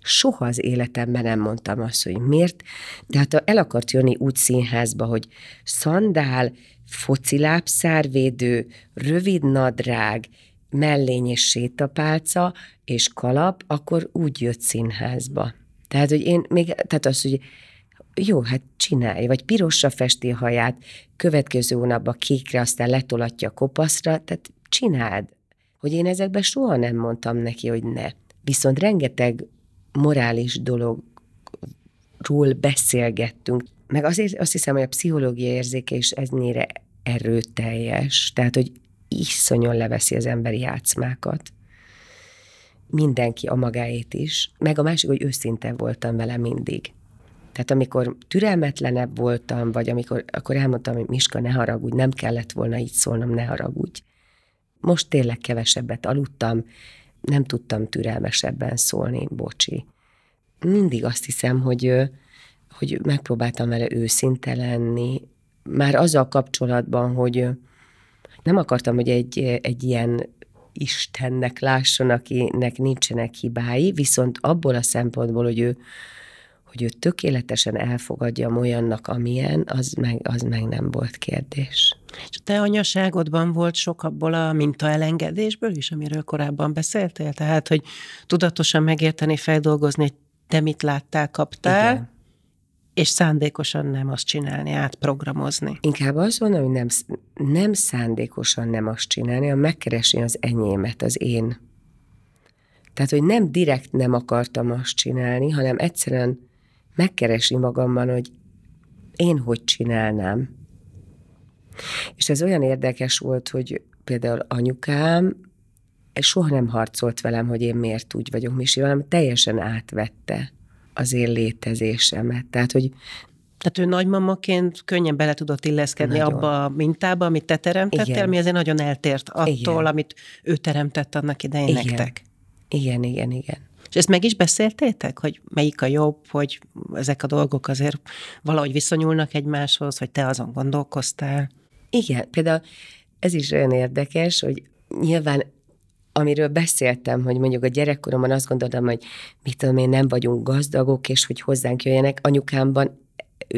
soha az életemben nem mondtam azt, hogy miért, de hát el akart jönni úgy színházba, hogy szandál, focilábszárvédő, rövid nadrág, mellény és sétapálca és kalap, akkor úgy jött színházba. Tehát, hogy én még, tehát az, hogy jó, hát csinálj, vagy pirosra festi a haját, következő hónapban kékre, aztán letolatja a kopaszra, tehát csináld. Hogy én ezekben soha nem mondtam neki, hogy ne. Viszont rengeteg morális dologról beszélgettünk. Meg azért azt hiszem, hogy a pszichológia érzéke is ennyire erőteljes, tehát, hogy iszonyon leveszi az emberi játszmákat. Mindenki a magáét is. Meg a másik, hogy őszinte voltam vele mindig. Tehát amikor türelmetlenebb voltam, vagy amikor akkor elmondtam, hogy Miska, ne haragudj, nem kellett volna így szólnom, ne haragudj. Most tényleg kevesebbet aludtam, nem tudtam türelmesebben szólni, bocsi. Mindig azt hiszem, hogy, hogy megpróbáltam vele őszinte lenni, már azzal kapcsolatban, hogy nem akartam, hogy egy, egy ilyen Istennek lásson, akinek nincsenek hibái, viszont abból a szempontból, hogy ő, hogy ő tökéletesen elfogadja olyannak, amilyen, az meg, az meg nem volt kérdés. És a te anyaságodban volt sok abból a mintaelengedésből is, amiről korábban beszéltél? Tehát, hogy tudatosan megérteni, feldolgozni, hogy te mit láttál, kaptál, Igen. és szándékosan nem azt csinálni, átprogramozni. Inkább az van, hogy nem, nem szándékosan nem azt csinálni, hanem megkeresni az enyémet, az én. Tehát, hogy nem direkt nem akartam azt csinálni, hanem egyszerűen megkeresni magamban, hogy én hogy csinálnám. És ez olyan érdekes volt, hogy például anyukám soha nem harcolt velem, hogy én miért úgy vagyok Misi, hanem teljesen átvette az én létezésemet. Tehát, hogy tehát ő nagymamaként könnyen bele tudott illeszkedni nagyon. abba a mintába, amit te teremtettél, igen. mi azért nagyon eltért attól, igen. amit ő teremtett annak idején igen. nektek. Igen, igen, igen. És ezt meg is beszéltétek, hogy melyik a jobb, hogy ezek a dolgok azért valahogy viszonyulnak egymáshoz, hogy te azon gondolkoztál? Igen, például ez is olyan érdekes, hogy nyilván amiről beszéltem, hogy mondjuk a gyerekkoromban azt gondoltam, hogy mit tudom én, nem vagyunk gazdagok, és hogy hozzánk jöjjenek. Anyukámban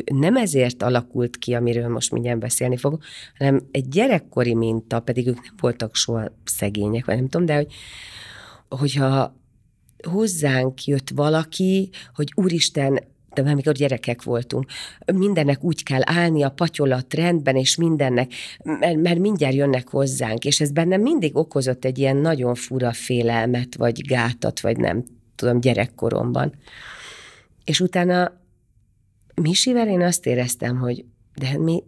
nem ezért alakult ki, amiről most mindjárt beszélni fogok, hanem egy gyerekkori minta, pedig ők nem voltak soha szegények, vagy nem tudom, de hogy, hogyha hozzánk jött valaki, hogy úristen, de amikor gyerekek voltunk, mindennek úgy kell állni, a patyolat rendben, és mindennek, mert, mert mindjárt jönnek hozzánk, és ez bennem mindig okozott egy ilyen nagyon fura félelmet, vagy gátat, vagy nem tudom, gyerekkoromban. És utána Misivel én azt éreztem, hogy de hát mi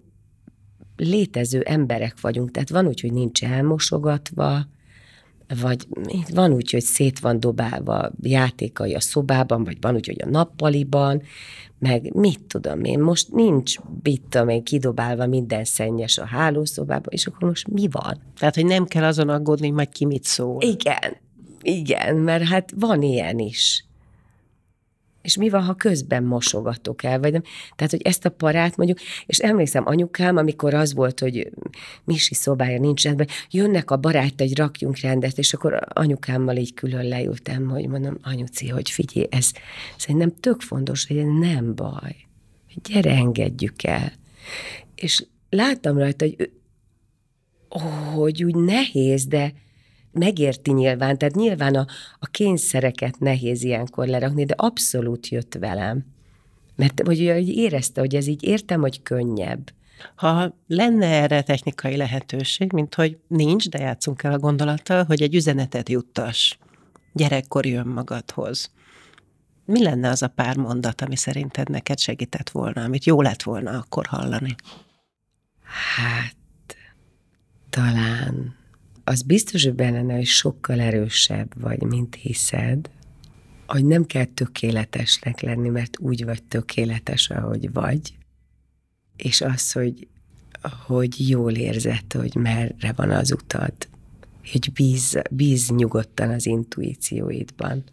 létező emberek vagyunk, tehát van úgy, hogy nincs elmosogatva, vagy van úgy, hogy szét van dobálva játékai a szobában, vagy van úgy, hogy a nappaliban, meg mit tudom én, most nincs, mit tudom én, kidobálva minden szennyes a hálószobában, és akkor most mi van? Tehát, hogy nem kell azon aggódni, hogy majd ki mit szól. Igen, igen, mert hát van ilyen is és mi van, ha közben mosogatok el, vagy nem. Tehát, hogy ezt a parát mondjuk, és emlékszem anyukám, amikor az volt, hogy Misi szobája nincs rendben, jönnek a barát, hogy rakjunk rendet, és akkor anyukámmal így külön leültem, hogy mondom, anyuci, hogy figyelj, ez szerintem tök fontos, hogy nem baj. Gyere, engedjük el. És láttam rajta, hogy, hogy úgy nehéz, de megérti nyilván, tehát nyilván a, a kényszereket nehéz ilyenkor lerakni, de abszolút jött velem. Mert hogy érezte, hogy ez így értem, hogy könnyebb. Ha lenne erre technikai lehetőség, mint hogy nincs, de játszunk el a gondolattal, hogy egy üzenetet juttas gyerekkori önmagadhoz. Mi lenne az a pár mondat, ami szerinted neked segített volna, amit jó lett volna akkor hallani? Hát, talán az biztos, hogy benne, hogy sokkal erősebb vagy, mint hiszed. hogy nem kell tökéletesnek lenni, mert úgy vagy tökéletes, ahogy vagy. És az, hogy, hogy jól érzed, hogy merre van az utad. Hogy bíz, bíz nyugodtan az intuícióidban.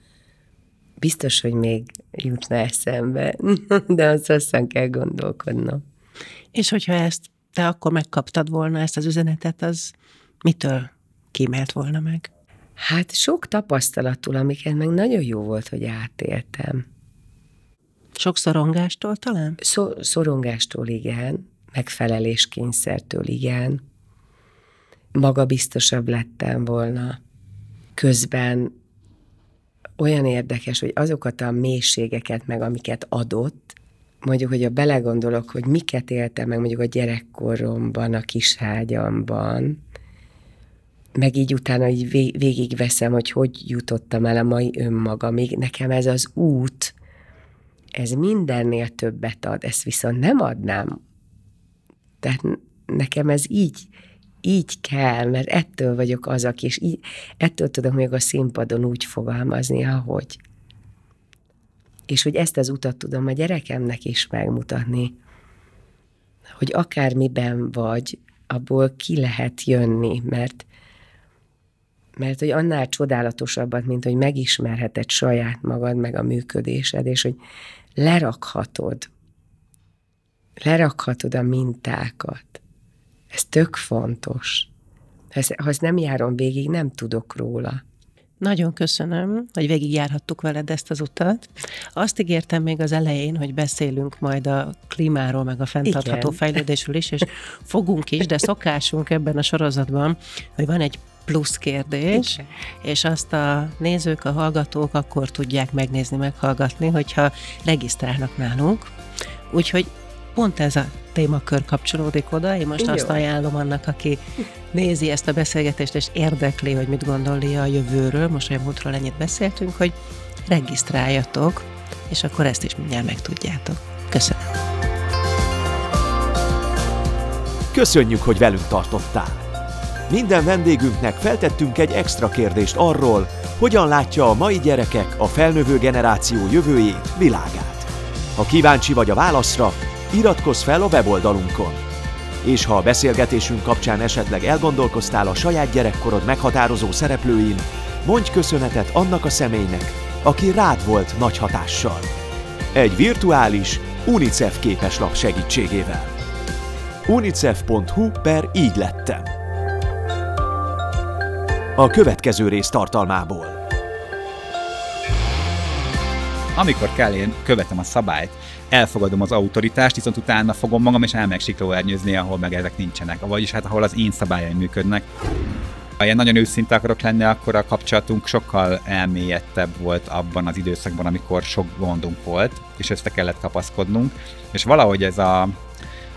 Biztos, hogy még jutna eszembe, de az aztán kell gondolkodnom. És hogyha ezt te akkor megkaptad volna ezt az üzenetet, az mitől kímélt volna meg? Hát sok tapasztalatul, amiket meg nagyon jó volt, hogy átéltem. Sok szorongástól talán? Szor- szorongástól igen, megfeleléskényszertől igen. Magabiztosabb lettem volna. Közben olyan érdekes, hogy azokat a mélységeket meg, amiket adott, mondjuk, hogy a belegondolok, hogy miket éltem meg mondjuk a gyerekkoromban, a kishágyamban, meg így utána így végigveszem, hogy hogy jutottam el a mai önmagamig. Nekem ez az út, ez mindennél többet ad, ezt viszont nem adnám. Tehát nekem ez így, így kell, mert ettől vagyok az, aki, és így, ettől tudom még a színpadon úgy fogalmazni, ahogy. És hogy ezt az utat tudom a gyerekemnek is megmutatni, hogy akármiben vagy, abból ki lehet jönni, mert mert hogy annál csodálatosabbat, mint hogy megismerheted saját magad, meg a működésed, és hogy lerakhatod, lerakhatod a mintákat. Ez tök fontos. Ha ezt, ha ezt nem járom végig, nem tudok róla. Nagyon köszönöm, hogy végigjárhattuk veled ezt az utat. Azt ígértem még az elején, hogy beszélünk majd a klímáról, meg a fenntartható Igen. fejlődésről is, és fogunk is, de szokásunk ebben a sorozatban, hogy van egy plusz kérdés, Igen. és azt a nézők, a hallgatók akkor tudják megnézni, meghallgatni, hogyha regisztrálnak nálunk. Úgyhogy pont ez a témakör kapcsolódik oda. Én most Jó. azt ajánlom annak, aki nézi ezt a beszélgetést, és érdekli, hogy mit gondol a jövőről, most olyan múltról ennyit beszéltünk, hogy regisztráljatok, és akkor ezt is mindjárt megtudjátok. Köszönöm. Köszönjük, hogy velünk tartottál! Minden vendégünknek feltettünk egy extra kérdést arról, hogyan látja a mai gyerekek a felnövő generáció jövőjét, világát. Ha kíváncsi vagy a válaszra, iratkozz fel a weboldalunkon. És ha a beszélgetésünk kapcsán esetleg elgondolkoztál a saját gyerekkorod meghatározó szereplőin, mondj köszönetet annak a személynek, aki rád volt nagy hatással. Egy virtuális UNICEF képeslap segítségével. unicef.hu per így lettem a következő rész tartalmából. Amikor kell, én követem a szabályt, elfogadom az autoritást, viszont utána fogom magam és elmegyek siklóernyőzni, ahol meg ezek nincsenek, vagyis hát ahol az én szabályaim működnek. Ha ilyen nagyon őszinte akarok lenni, akkor a kapcsolatunk sokkal elmélyedtebb volt abban az időszakban, amikor sok gondunk volt, és össze kellett kapaszkodnunk, és valahogy ez a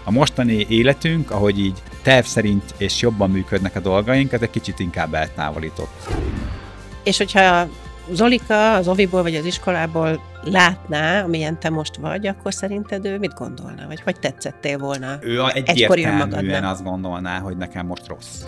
a mostani életünk, ahogy így terv szerint és jobban működnek a dolgaink, ez egy kicsit inkább eltávolított. És hogyha Zolika az oviból vagy az iskolából látná, amilyen te most vagy, akkor szerinted ő mit gondolna? Vagy hogy tetszettél volna? Ő egyértelműen azt gondolná, hogy nekem most rossz.